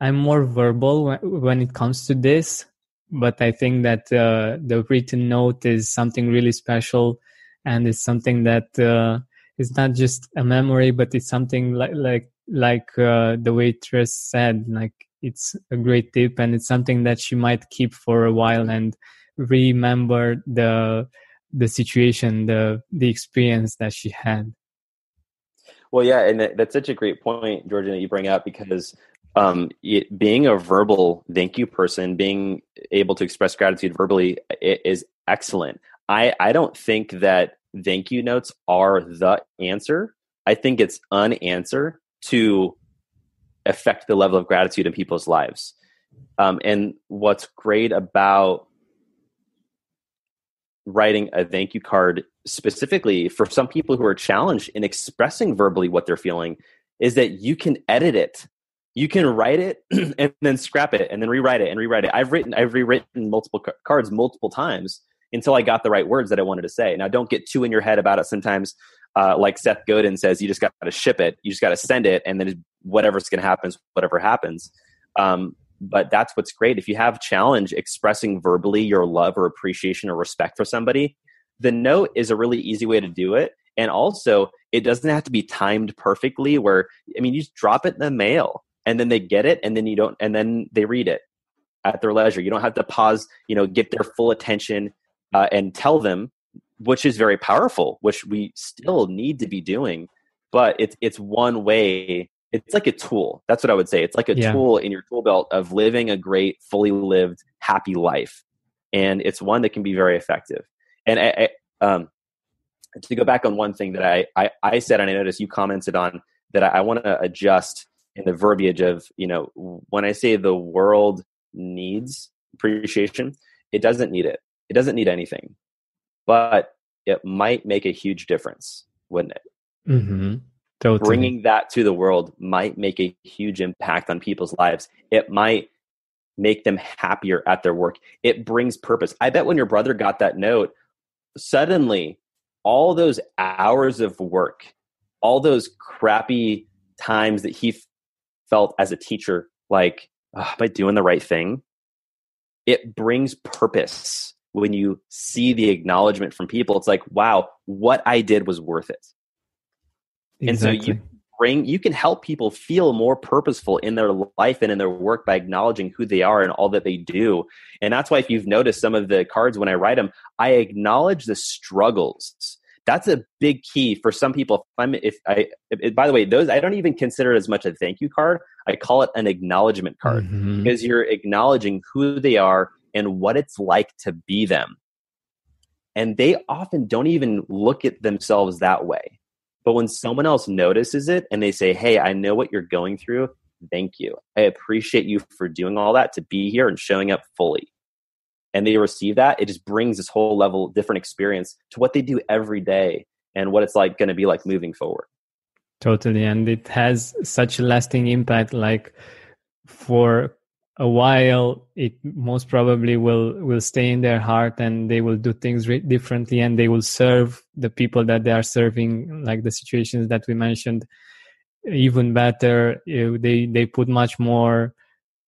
i'm more verbal when it comes to this but i think that uh, the written note is something really special and it's something that uh, is not just a memory but it's something like like like uh, the waitress said like it's a great tip and it's something that she might keep for a while and remember the the situation the the experience that she had. Well yeah and that's such a great point georgia that you bring up because um, it, being a verbal thank you person being able to express gratitude verbally is excellent i i don't think that thank you notes are the answer i think it's an answer to affect the level of gratitude in people's lives. Um, and what's great about writing a thank you card specifically for some people who are challenged in expressing verbally what they're feeling is that you can edit it. You can write it and then scrap it and then rewrite it and rewrite it. I've written, I've rewritten multiple cards multiple times until I got the right words that I wanted to say. Now, don't get too in your head about it. Sometimes uh, like Seth Godin says, you just got to ship it, you just got to send it, and then whatever's going to happen whatever happens um, but that's what's great if you have challenge expressing verbally your love or appreciation or respect for somebody the note is a really easy way to do it and also it doesn't have to be timed perfectly where i mean you just drop it in the mail and then they get it and then you don't and then they read it at their leisure. You don't have to pause you know get their full attention uh, and tell them which is very powerful which we still need to be doing but it's it's one way it's like a tool. That's what i would say. It's like a yeah. tool in your tool belt of living a great fully lived happy life and it's one that can be very effective. And I, I, um, to go back on one thing that I, I, I said and i noticed you commented on that i, I want to adjust in the verbiage of you know when i say the world needs appreciation it doesn't need it. It doesn't need anything. But it might make a huge difference wouldn't it? Mm-hmm. totally. bringing that to the world might make a huge impact on people's lives. It might make them happier at their work. It brings purpose. I bet when your brother got that note suddenly all those hours of work all those crappy times that he felt as a teacher like oh, am i doing the right thing? It brings purpose when you see the acknowledgement from people. It's like wow what i did was worth it. Exactly. and so you bring you can help people feel more purposeful in their life and in their work by acknowledging who they are and all that they do. And that's why if you've noticed some of the cards when i write them i acknowledge the struggles that's a big key for some people. If i'm if i if, by the way those i don't even consider it as much a thank you card. I call it an acknowledgement card mm-hmm. because you're acknowledging who they are and what it's like to be them. And they often don't even look at themselves that way. But when someone else notices it and they say hey i know what you're going through. Thank you. I appreciate you for doing all that to be here and showing up fully and they receive that, it just brings this whole level different experience to what they do every day and what it's like going to be like moving forward. Totally. And it has such a lasting impact. Like for a while, it most probably will, will stay in their heart and they will do things re- differently and they will serve the people that they are serving, like the situations that we mentioned even better. They, they put much more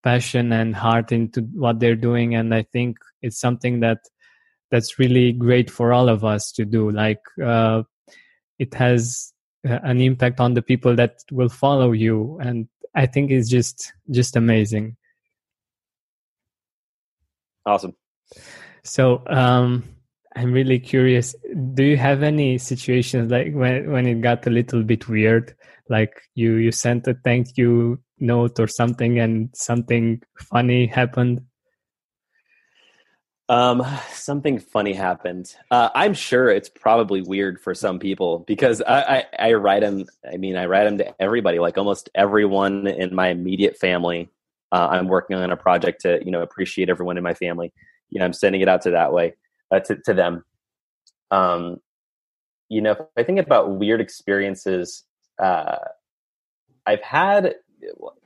passion and heart into what they're doing. And I think it's something that that's really great for all of us to do. Like uh, it has uh, an impact on the people that will follow you. And i think it's just just amazing. Awesome. So um i'm really curious do you have any situations like when when it got a little bit weird? Like you you sent a thank you note or something and something funny happened um, something funny happened. Uh, I'm sure it's probably weird for some people because I, I, I write them. I mean, I write them to everybody, like almost everyone in my immediate family. Uh, I'm working on a project to, you know, appreciate everyone in my family. You know, I'm sending it out to that way, uh, to, to them. Um, you know, if I think about weird experiences, uh, I've had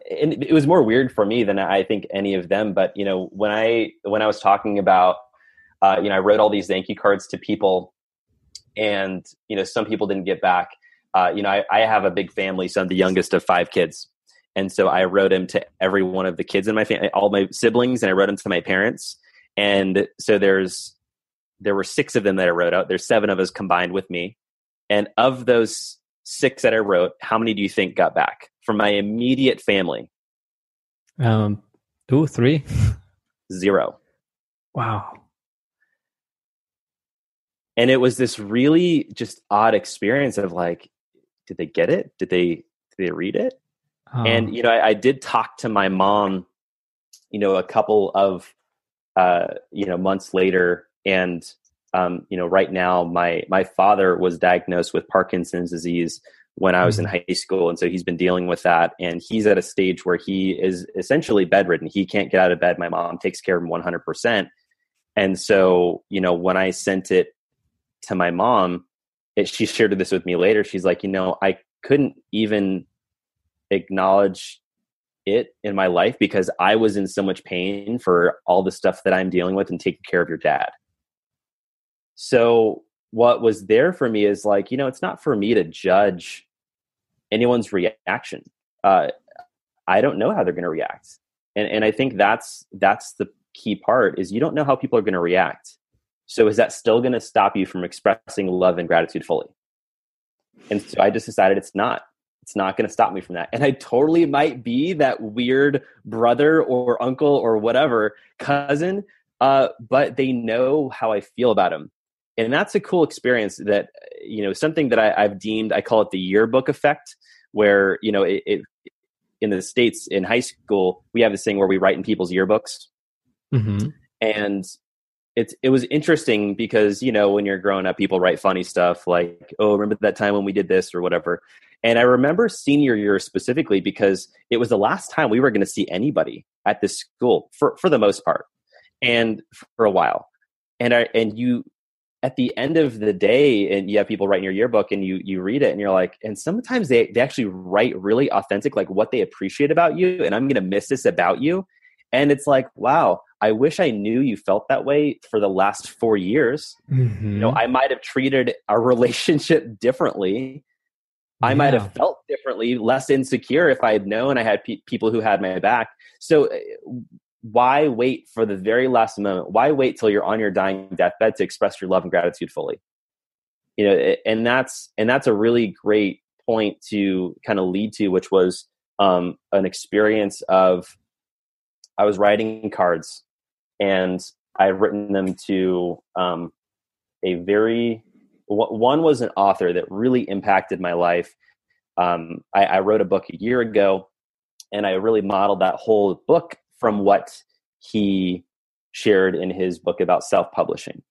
and it was more weird for me than I think any of them. But you know, when I when I was talking about, uh, you know, I wrote all these thank you cards to people, and you know, some people didn't get back. Uh, you know, I, I have a big family, so I'm the youngest of five kids, and so I wrote them to every one of the kids in my family, all my siblings, and I wrote them to my parents. And so there's there were six of them that I wrote out. There's seven of us combined with me, and of those six that I wrote, how many do you think got back? From my immediate family? Um, two, three, zero. Wow. And it was this really just odd experience of like, did they get it? Did they did they read it? Oh. And you know, I, I, did talk to my mom, you know, a couple of uh, you know months later, and um, you know, right now my my father was diagnosed with Parkinson's disease when I was in mm-hmm. high school. And so he's been dealing with that. And he's at a stage where he is essentially bedridden. He can't get out of bed. My mom takes care of him 100%. And so, you know, when I sent it to my mom, it, she shared this with me later. She's like, you know, I couldn't even acknowledge it in my life because I was in so much pain for all the stuff that I'm dealing with and taking care of your dad. So, what was there for me is like, you know, it's not for me to judge anyone's reaction. uh, I don't know how they're going to react. And, and I think that's, that's the key part is you don't know how people are going to react. So is that still going to stop you from expressing love and gratitude fully? And so I just decided it's not. It's not going to stop me from that. And I totally might be that weird brother or uncle or whatever cousin, uh, but they know how I feel about them. And that's a cool experience that, you know, something that I, have deemed, I call it the yearbook effect, where, you know, it, it, in the States in high school, we have this thing where we write in people's yearbooks. Mm-hmm. And it's it was interesting because you know when you're growing up people write funny stuff like oh remember that time when we did this or whatever and i remember senior year specifically because it was the last time we were going to see anybody at this school for for the most part and for a while and i and you at the end of the day and you have people writing your yearbook and you you read it and you're like and sometimes they they actually write really authentic like what they appreciate about you and i'm going to miss this about you and it's like wow I wish I knew you felt that way for the last four years. Mm-hmm. You know, mm-hmm. I might have treated our relationship differently. I yeah. might have felt differently, less insecure if I had known I had pe- people who had my back. So, uh, why wait for the very last moment? Why wait till you're on your dying deathbed to express your love and gratitude fully? You know, and that's and that's a really great point to kind of lead to, which was um, an experience of I was writing cards and I've written them to um, a very one was an author that really impacted my life. Um, I, I, wrote a book a year ago, and I really modeled that whole book from what he shared in his book about self-publishing.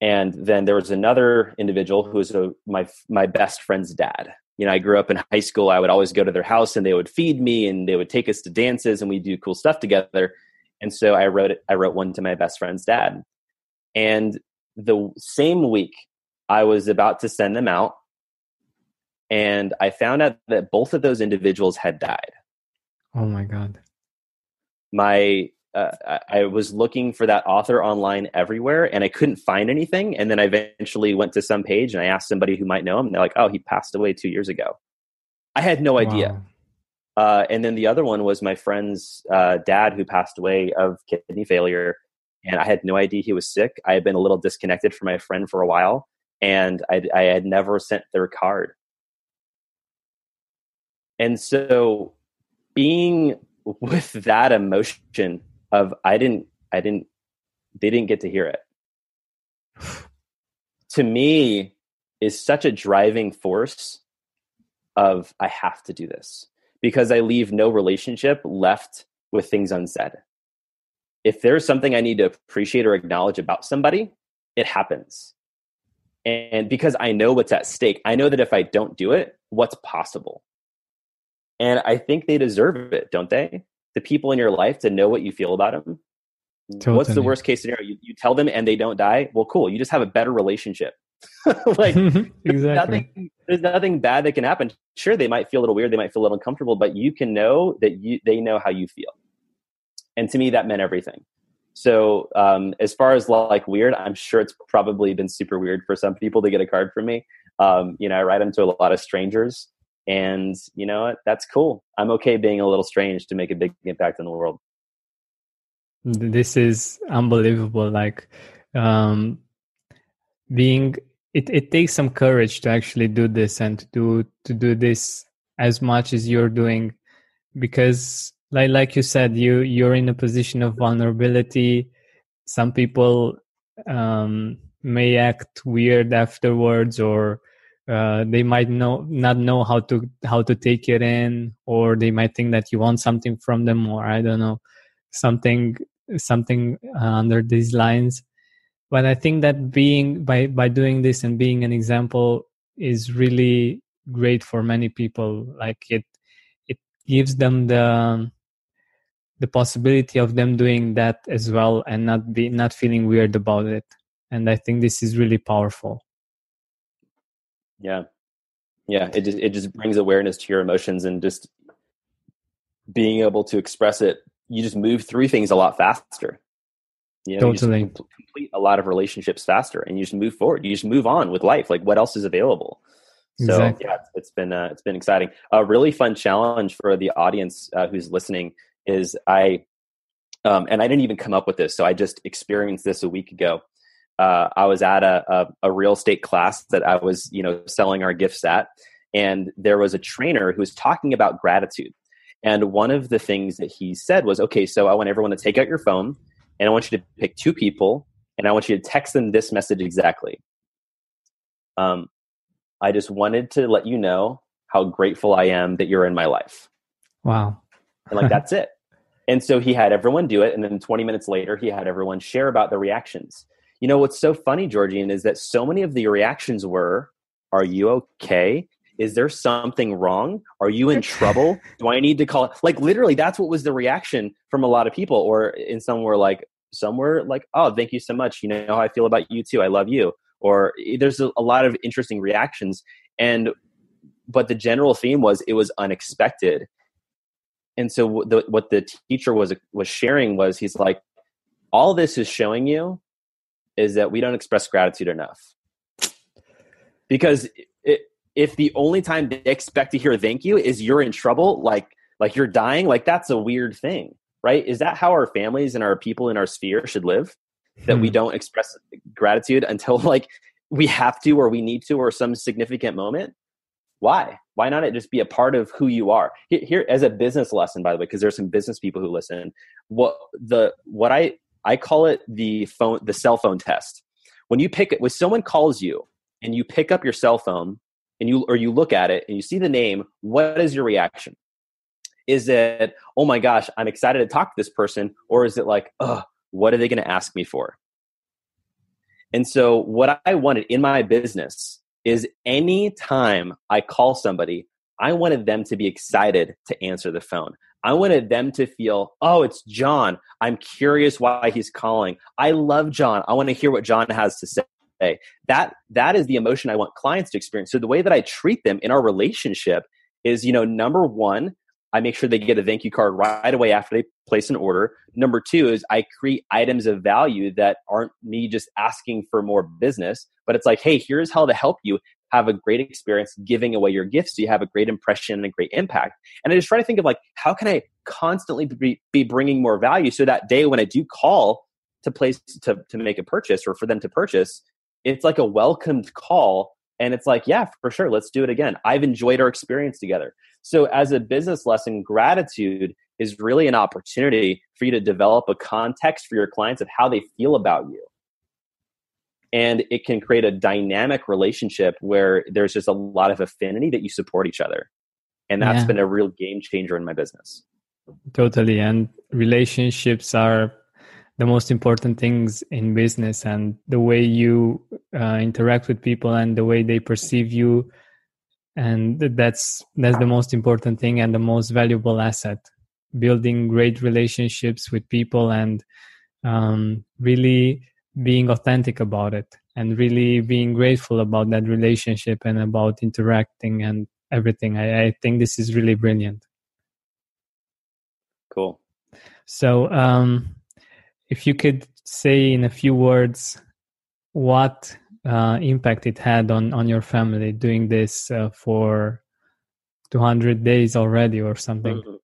And then there was another individual who was a, my my best friend's dad. You know, I grew up in high school. I would always go to their house, and they would feed me, and they would take us to dances, and we'd do cool stuff together. And so I wrote I wrote one to my best friend's dad. And the same week I was about to send them out and I found out that both of those individuals had died. Oh my god. My uh, I was looking for that author online everywhere and I couldn't find anything. And then I eventually went to some page and I asked somebody who might know him. And they're like, oh, he passed away two years ago. I had no idea. Wow. Uh, and then the other one was my friend's uh, dad who passed away of kidney failure. And I had no idea he was sick. I had been a little disconnected from my friend for a while, and I, I had never sent their card. And so, being with that emotion of I didn't, I didn't, they didn't get to hear it. to me, is such a driving force of I have to do this because I leave no relationship left with things unsaid. If there's something I need to appreciate or acknowledge about somebody, it happens. And because I know what's at stake, I know that if I don't do it, what's possible. And I think they deserve it, don't they? The people in your life to know what you feel about them. Totally. What's the worst case scenario? You, you tell them and they don't die. Well, cool. You just have a better relationship. like exactly. there's nothing, there's nothing bad that can happen. Sure, they might feel a little weird, they might feel a little uncomfortable, but you can know that you they know how you feel. And to me, that meant everything. So um, as far as like weird, I'm sure it's probably been super weird for some people to get a card from me. Um, you know, I write them to a lot of strangers, and you know what? That's cool. I'm okay being a little strange to make a big impact in the world. This is unbelievable. Like um, being it, it takes some courage to actually do this and to do to do this as much as you're doing because like like you said you you're in a position of vulnerability some people um, may act weird afterwards or uh, they might know not know how to how to take it in or they might think that you want something from them or i don't know something something uh, under these lines. But i think that being by by doing this and being an example is really great for many people. Like it it gives them the the possibility of them doing that as well and not be not feeling weird about it. And i think this is really powerful yeah yeah it just it just brings awareness to your emotions and just being able to express it you just move through things a lot faster you know, you complete a lot of relationships faster and you just move forward. You just move on with life. Like what else is available? So exactly. yeah, it's, it's been uh, it's been exciting. A really fun challenge for the audience uh, who's listening is I, um, and I didn't even come up with this, so I just experienced this a week ago. Uh, I was at a, a, a real estate class that I was you know selling our gifts at, and there was a trainer who was talking about gratitude. And one of the things that he said was, okay, so I want everyone to take out your phone, and I want you to pick two people, and I want you to text them this message exactly. Um, I just wanted to let you know how grateful I am that you're in my life. Wow. and like, that's it. And so he had everyone do it. And then 20 minutes later, he had everyone share about the reactions. You know, what's so funny, Georgian, is that so many of the reactions were, Are you okay? Is there something wrong? Are you in trouble? Do I need to call? Like, literally, that's what was the reaction from a lot of people. Or in some were like, some were like, Oh, thank you so much. You know how I feel about you too. I love you or eh, there's a, a lot of interesting reactions and but the general theme was it was unexpected and so the, what the teacher was was sharing was he's like all this is showing you is that we don't express gratitude enough. Because it, if the only time they expect to hear thank you is you're in trouble like like you're dying like that's a weird thing right? Is that how our families and our people in our sphere should live? That we hmm. don't express gratitude until like we have to or we need to or some significant moment? Why? Why not it just be a part of who you are? Here, here as a business lesson by the way because there's some business people who listen what the what i i call it the phone the cell phone test when you pick it when someone calls you and you pick up your cell phone and you or you look at it and you see the name what is your reaction is it oh my gosh i'm excited to talk to this person or is it like oh what are they going to ask me for? And so, what I wanted in my business is any time I call somebody, I wanted them to be excited to answer the phone. I wanted them to feel, oh, it's John. I'm curious why he's calling. I love John. I want to hear what John has to say. That that is the emotion I want clients to experience. So the way that I treat them in our relationship is, you know, number one, I make sure they get a thank you card right away after they place an order. Number two is I create items of value that aren't me just asking for more business, but it's like, hey, here's how to help you have a great experience giving away your gifts so you have a great impression and a great impact. And I just try to think of like, how can I constantly be, be bringing more value so that day when I do call to place to, to make a purchase or for them to purchase, it's like a welcomed call and it's like, yeah, for sure, let's do it again. I've enjoyed our experience together. So, as a business lesson, gratitude is really an opportunity for you to develop a context for your clients of how they feel about you. And it can create a dynamic relationship where there's just a lot of affinity that you support each other. And that's yeah. been a real game changer in my business. Totally. And relationships are the most important things in business and the way you uh, interact with people and the way they perceive you and that's that's the most important thing and the most valuable asset building great relationships with people and um, really being authentic about it and really being grateful about that relationship and about interacting and everything. I, I think this is really brilliant. Cool. So um, if you could say in a few words what uh, impact it had on on your family doing this uh, for 200 days already or something. Mm-hmm.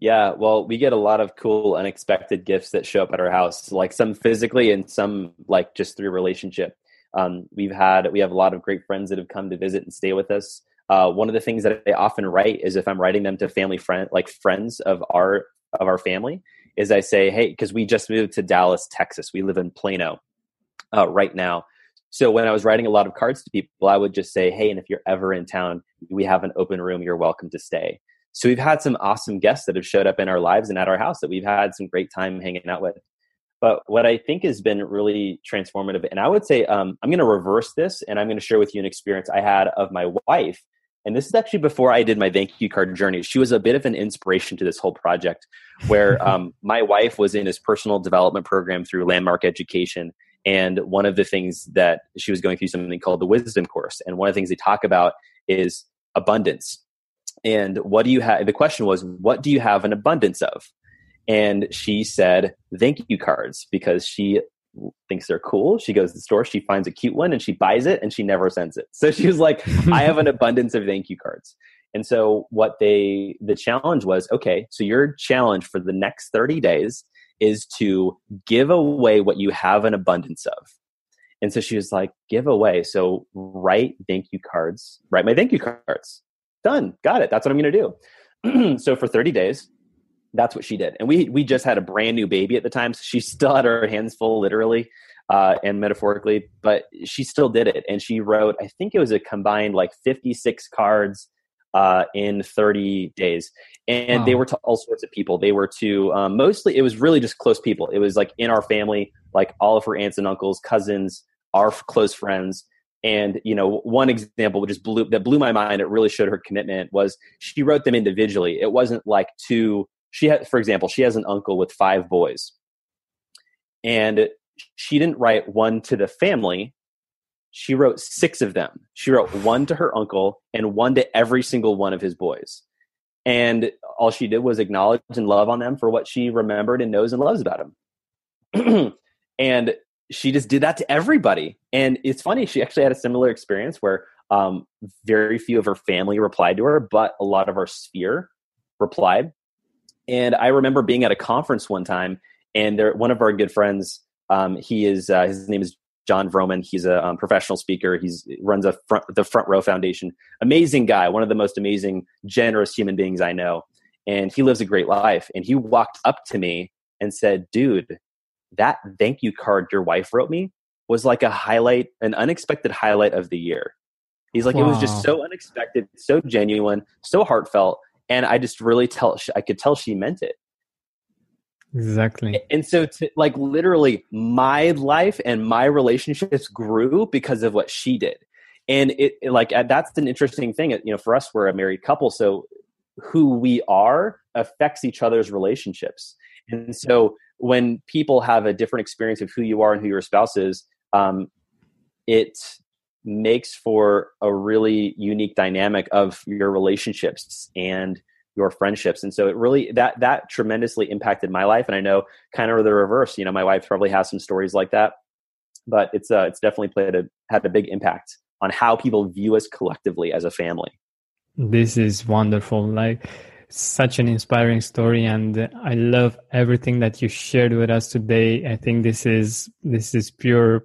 Yeah well we get a lot of cool unexpected gifts that show up at our house like some physically and some like just through relationship um, we've had we have a lot of great friends that have come to visit and stay with us uh, one of the things that i often write is if i'm writing them to family friend like friends of our of our family is i say hey because we just moved to dallas texas we live in plano uh, right now so when I was writing a lot of cards to people, I would just say, "Hey, and if you're ever in town, we have an open room. You're welcome to stay." So we've had some awesome guests that have showed up in our lives and at our house that we've had some great time hanging out with. But what I think has been really transformative, and I would say um, I'm going to reverse this, and I'm going to share with you an experience I had of my wife. And this is actually before I did my thank you card journey. She was a bit of an inspiration to this whole project, where um, my wife was in his personal development program through Landmark Education and one of the things that she was going through something called the wisdom course. And one of the things they talk about is abundance. And what do you have? The question was, what do you have an abundance of? And she said, thank you cards, because she thinks they're cool. She goes to the store, she finds a cute one, and she buys it, and she never sends it. So she was like, "I have an abundance of thank you cards." And so what they the challenge was, okay, so your challenge for the next 30 days is to give away what you have an abundance of. And so she was like, give away. So write thank you cards, write my thank you cards. Done. Got it. That's what I'm going to do. so for 30 days, that's what she did. And we we just had a brand new baby at the time, so she still had her hands full, literally uh, and metaphorically. But she still did it, and she wrote. I think it was a combined like 56 cards uh, in 30 days. And wow. they were to all sorts of people. They were to um, mostly, it was really just close people. It was like in our family, like all of her aunts and uncles, cousins, our close friends. And you know, one example just blew that blew my mind. It really showed her commitment. Was she wrote them individually? It wasn't like two. She had, for example, she has an uncle with five boys, and she didn't write one to the family she wrote six of them. She wrote one to her uncle and one to every single one of his boys. And all she did was acknowledge and love on them for what she remembered and knows and loves about them. and she just did that to everybody. And it's funny, she actually had a similar experience where um, very few of her family replied to her, but a lot of our sphere replied. And I remember being at a conference one time, and there, one of our good friends, um, he is uh, his name is Jon Vroman. He's a um, professional speaker. He's runs a front, the Front Row Foundation. Amazing guy, one of the most amazing, generous human beings I know. And he lives a great life. And he walked up to me and said, "Dude, that thank you card your wife wrote me was like a highlight, an unexpected highlight of the year." He's like, wow. it was just so unexpected, so genuine, so heartfelt, and I just really tell I could tell she meant it. Exactly. And so, to, like, literally, my life and my relationships grew because of what she did. And it, it like, uh, that's an interesting thing. You know, for us, we're a married couple. So, who we are affects each other's relationships. And so, when people have a different experience of who you are and who your spouse is, um, it makes for a really unique dynamic of your relationships and your friendships. And so it really that that tremendously impacted my life. And i know kind of the reverse you know my wife probably has some stories like that but it's uh it's definitely played a had a big impact on how people view us collectively as a family. This is wonderful. Like such an inspiring story and i love everything that you shared with us today i think this is this is pure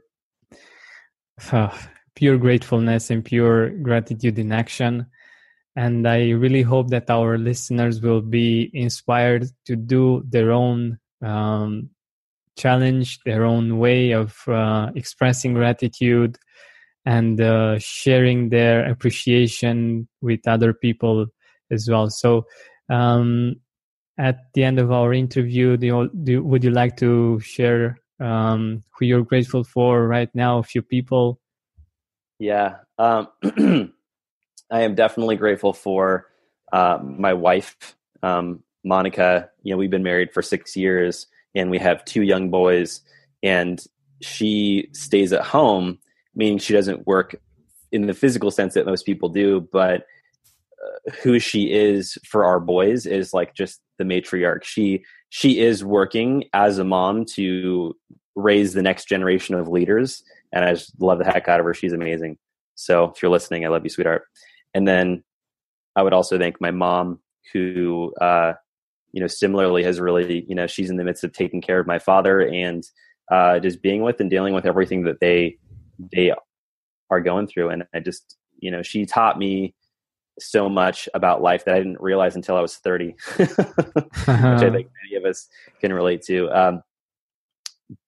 uh, pure gratefulness and pure gratitude in action and I really hope that our listeners will be inspired to do their own um, challenge, their own way of uh, expressing gratitude and uh, sharing their appreciation with other people as well. So, um, at the end of our interview, do do, would you like to share um, who you're grateful for right now? A few people. Yeah. Um, I am definitely grateful for uh, my wife, um, Monica. You know, we've been married for six years, and we have two young boys. And she stays at home, meaning she doesn't work in the physical sense that most people do, but who she is for our boys is like just the matriarch. She she is working as a mom to raise the next generation of leaders, and I just love the heck out of her. She's amazing. So if you're listening, I love you, sweetheart. And then I would also thank my mom, who, uh, you know, similarly has really, you know, she's in the midst of taking care of my father and uh, just being with and dealing with everything that they they are going through. And I just, you know, she taught me so much about life that I didn't realize until I was 30, which I think many of us can relate to. Um,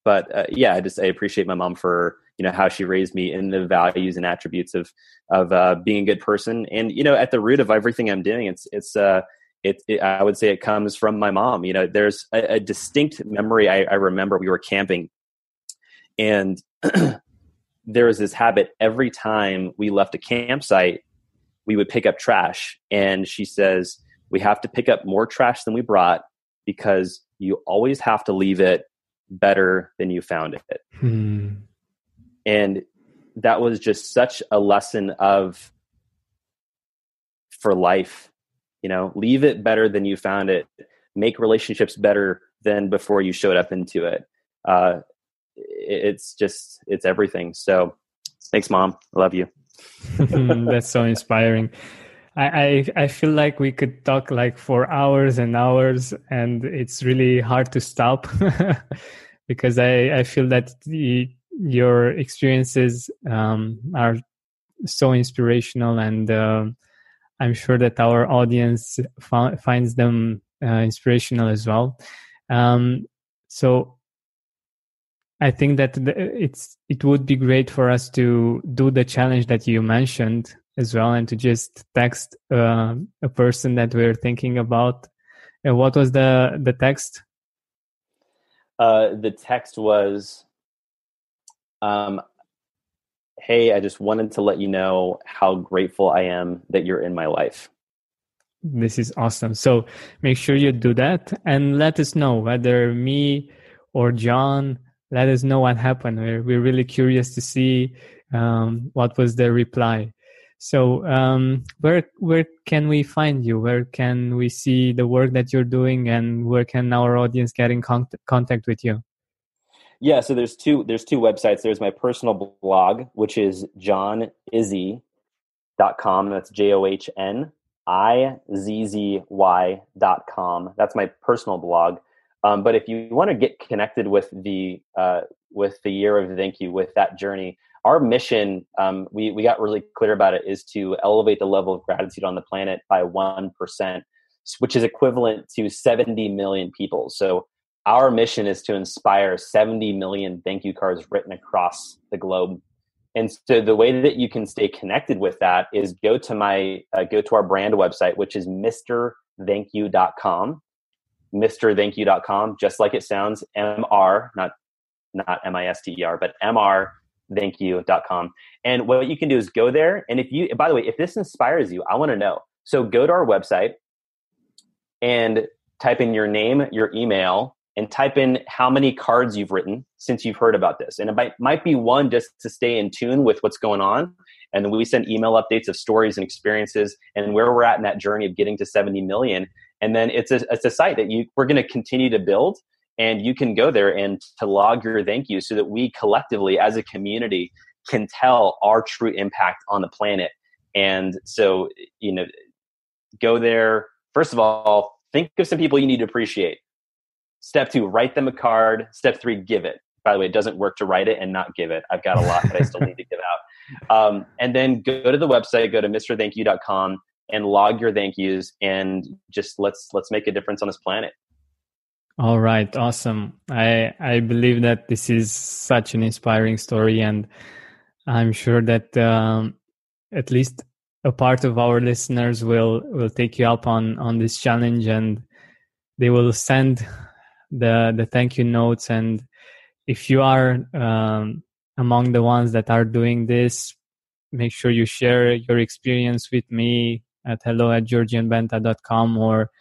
but uh, yeah, I just I appreciate my mom for you know how she raised me in the values and attributes of of uh, being a good person and you know at the root of everything i'm doing it's it's uh it, it i would say it comes from my mom you know there's a, a distinct memory I, I remember we were camping and there was this habit every time we left a campsite we would pick up trash and she says we have to pick up more trash than we brought because you always have to leave it better than you found it hmm and that was just such a lesson of for life you know leave it better than you found it make relationships better than before you showed up into it uh, it's just it's everything. So thanks, mom. I love you. That's so inspiring. I, I, feel like we could talk like for hours and hours, and it's really hard to stop because I, I feel that the, your experiences um, are so inspirational, and uh, I'm sure that our audience finds them uh, inspirational as well. Um, so I think that it's it would be great for us to do the challenge that you mentioned as well, and to just text uh, a person that we're thinking about. And what was the the text? Uh, the text was, um, "Hey, I just wanted to let you know how grateful I am that you're in my life." This is awesome. So make sure you do that and let us know whether me or John let us know what happened. We're, we're really curious to see um, what was the reply. So, um, where where can we find you? Where can we see the work that you're doing, and where can our audience get in con- contact with you? Yeah, so there's two there's two websites. There's my personal blog, which is johnizzy.com. That's J O H N I Z Z Y dot com. That's my personal blog. Um, but if you want to get connected with the uh, with the year of thank you with that journey, our mission um, we we got really clear about it is to elevate the level of gratitude on the planet by one percent, which is equivalent to seventy million people. So our mission is to inspire seventy million thank you cards written across the globe. And so the way that you can stay connected with that is go to my uh, go to our brand website, which is mrthankyou.com mrthankyou.com, just like it sounds, MR, not not M-I-S-T-E-R, but mrthankyou.com. And what you can do is go there. And if you, by the way, if this inspires you, I want to know. So go to our website and type in your name, your email, and type in how many cards you've written since you've heard about this. And it might, might be one just to stay in tune with what's going on. And we send email updates of stories and experiences and where we're at in that journey of getting to 70 million and then it's a, it's a site that you we're going to continue to build and you can go there and to log your thank you so that we collectively as a community can tell our true impact on the planet. And so you know go there. First of all think of some people you need to appreciate. Step two write them a card. Step three give it. By the way it doesn't work to write it and not give it. I've got a lot that i still need to give out. Um, and then go to the website go to mrthankyou.com and log your thank yous and just let's let's make a difference on this planet. All right. Awesome. I i believe that this is such an inspiring story and i'm sure that um, at least a part of our listeners will will take you up on on this challenge and they will send the the thank you notes. And if you are um, among the ones that are doing this make sure you share your experience with me at hello at georgianbenta.com or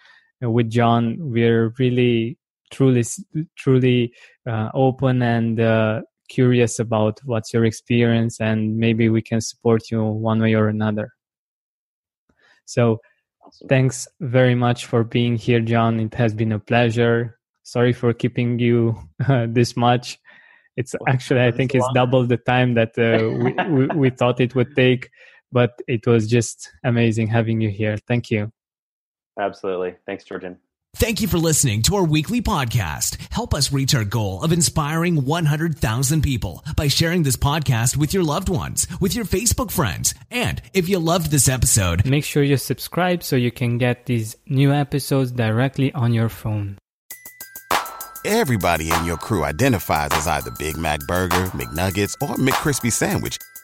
with John. We're really, truly, truly uh, open and uh, curious about what's your experience, and maybe we can support you one way or another. So, awesome. thanks very much for being here, John. It has been a pleasure. Sorry for keeping you uh, this much. It's actually, I think, it's double the time that uh, we, we, we thought it would take but it was just amazing having you here. Thank you. Absolutely. Thanks, Georgian. Thank you for listening to our weekly podcast. Help us reach our goal of inspiring 100,000 people by sharing this podcast with your loved ones, with your Facebook friends. And if you loved this episode, make sure you subscribe so you can get these new episodes directly on your phone. Everybody in your crew identifies as either Big Mac Burger, McNuggets, or McCrispy Sandwich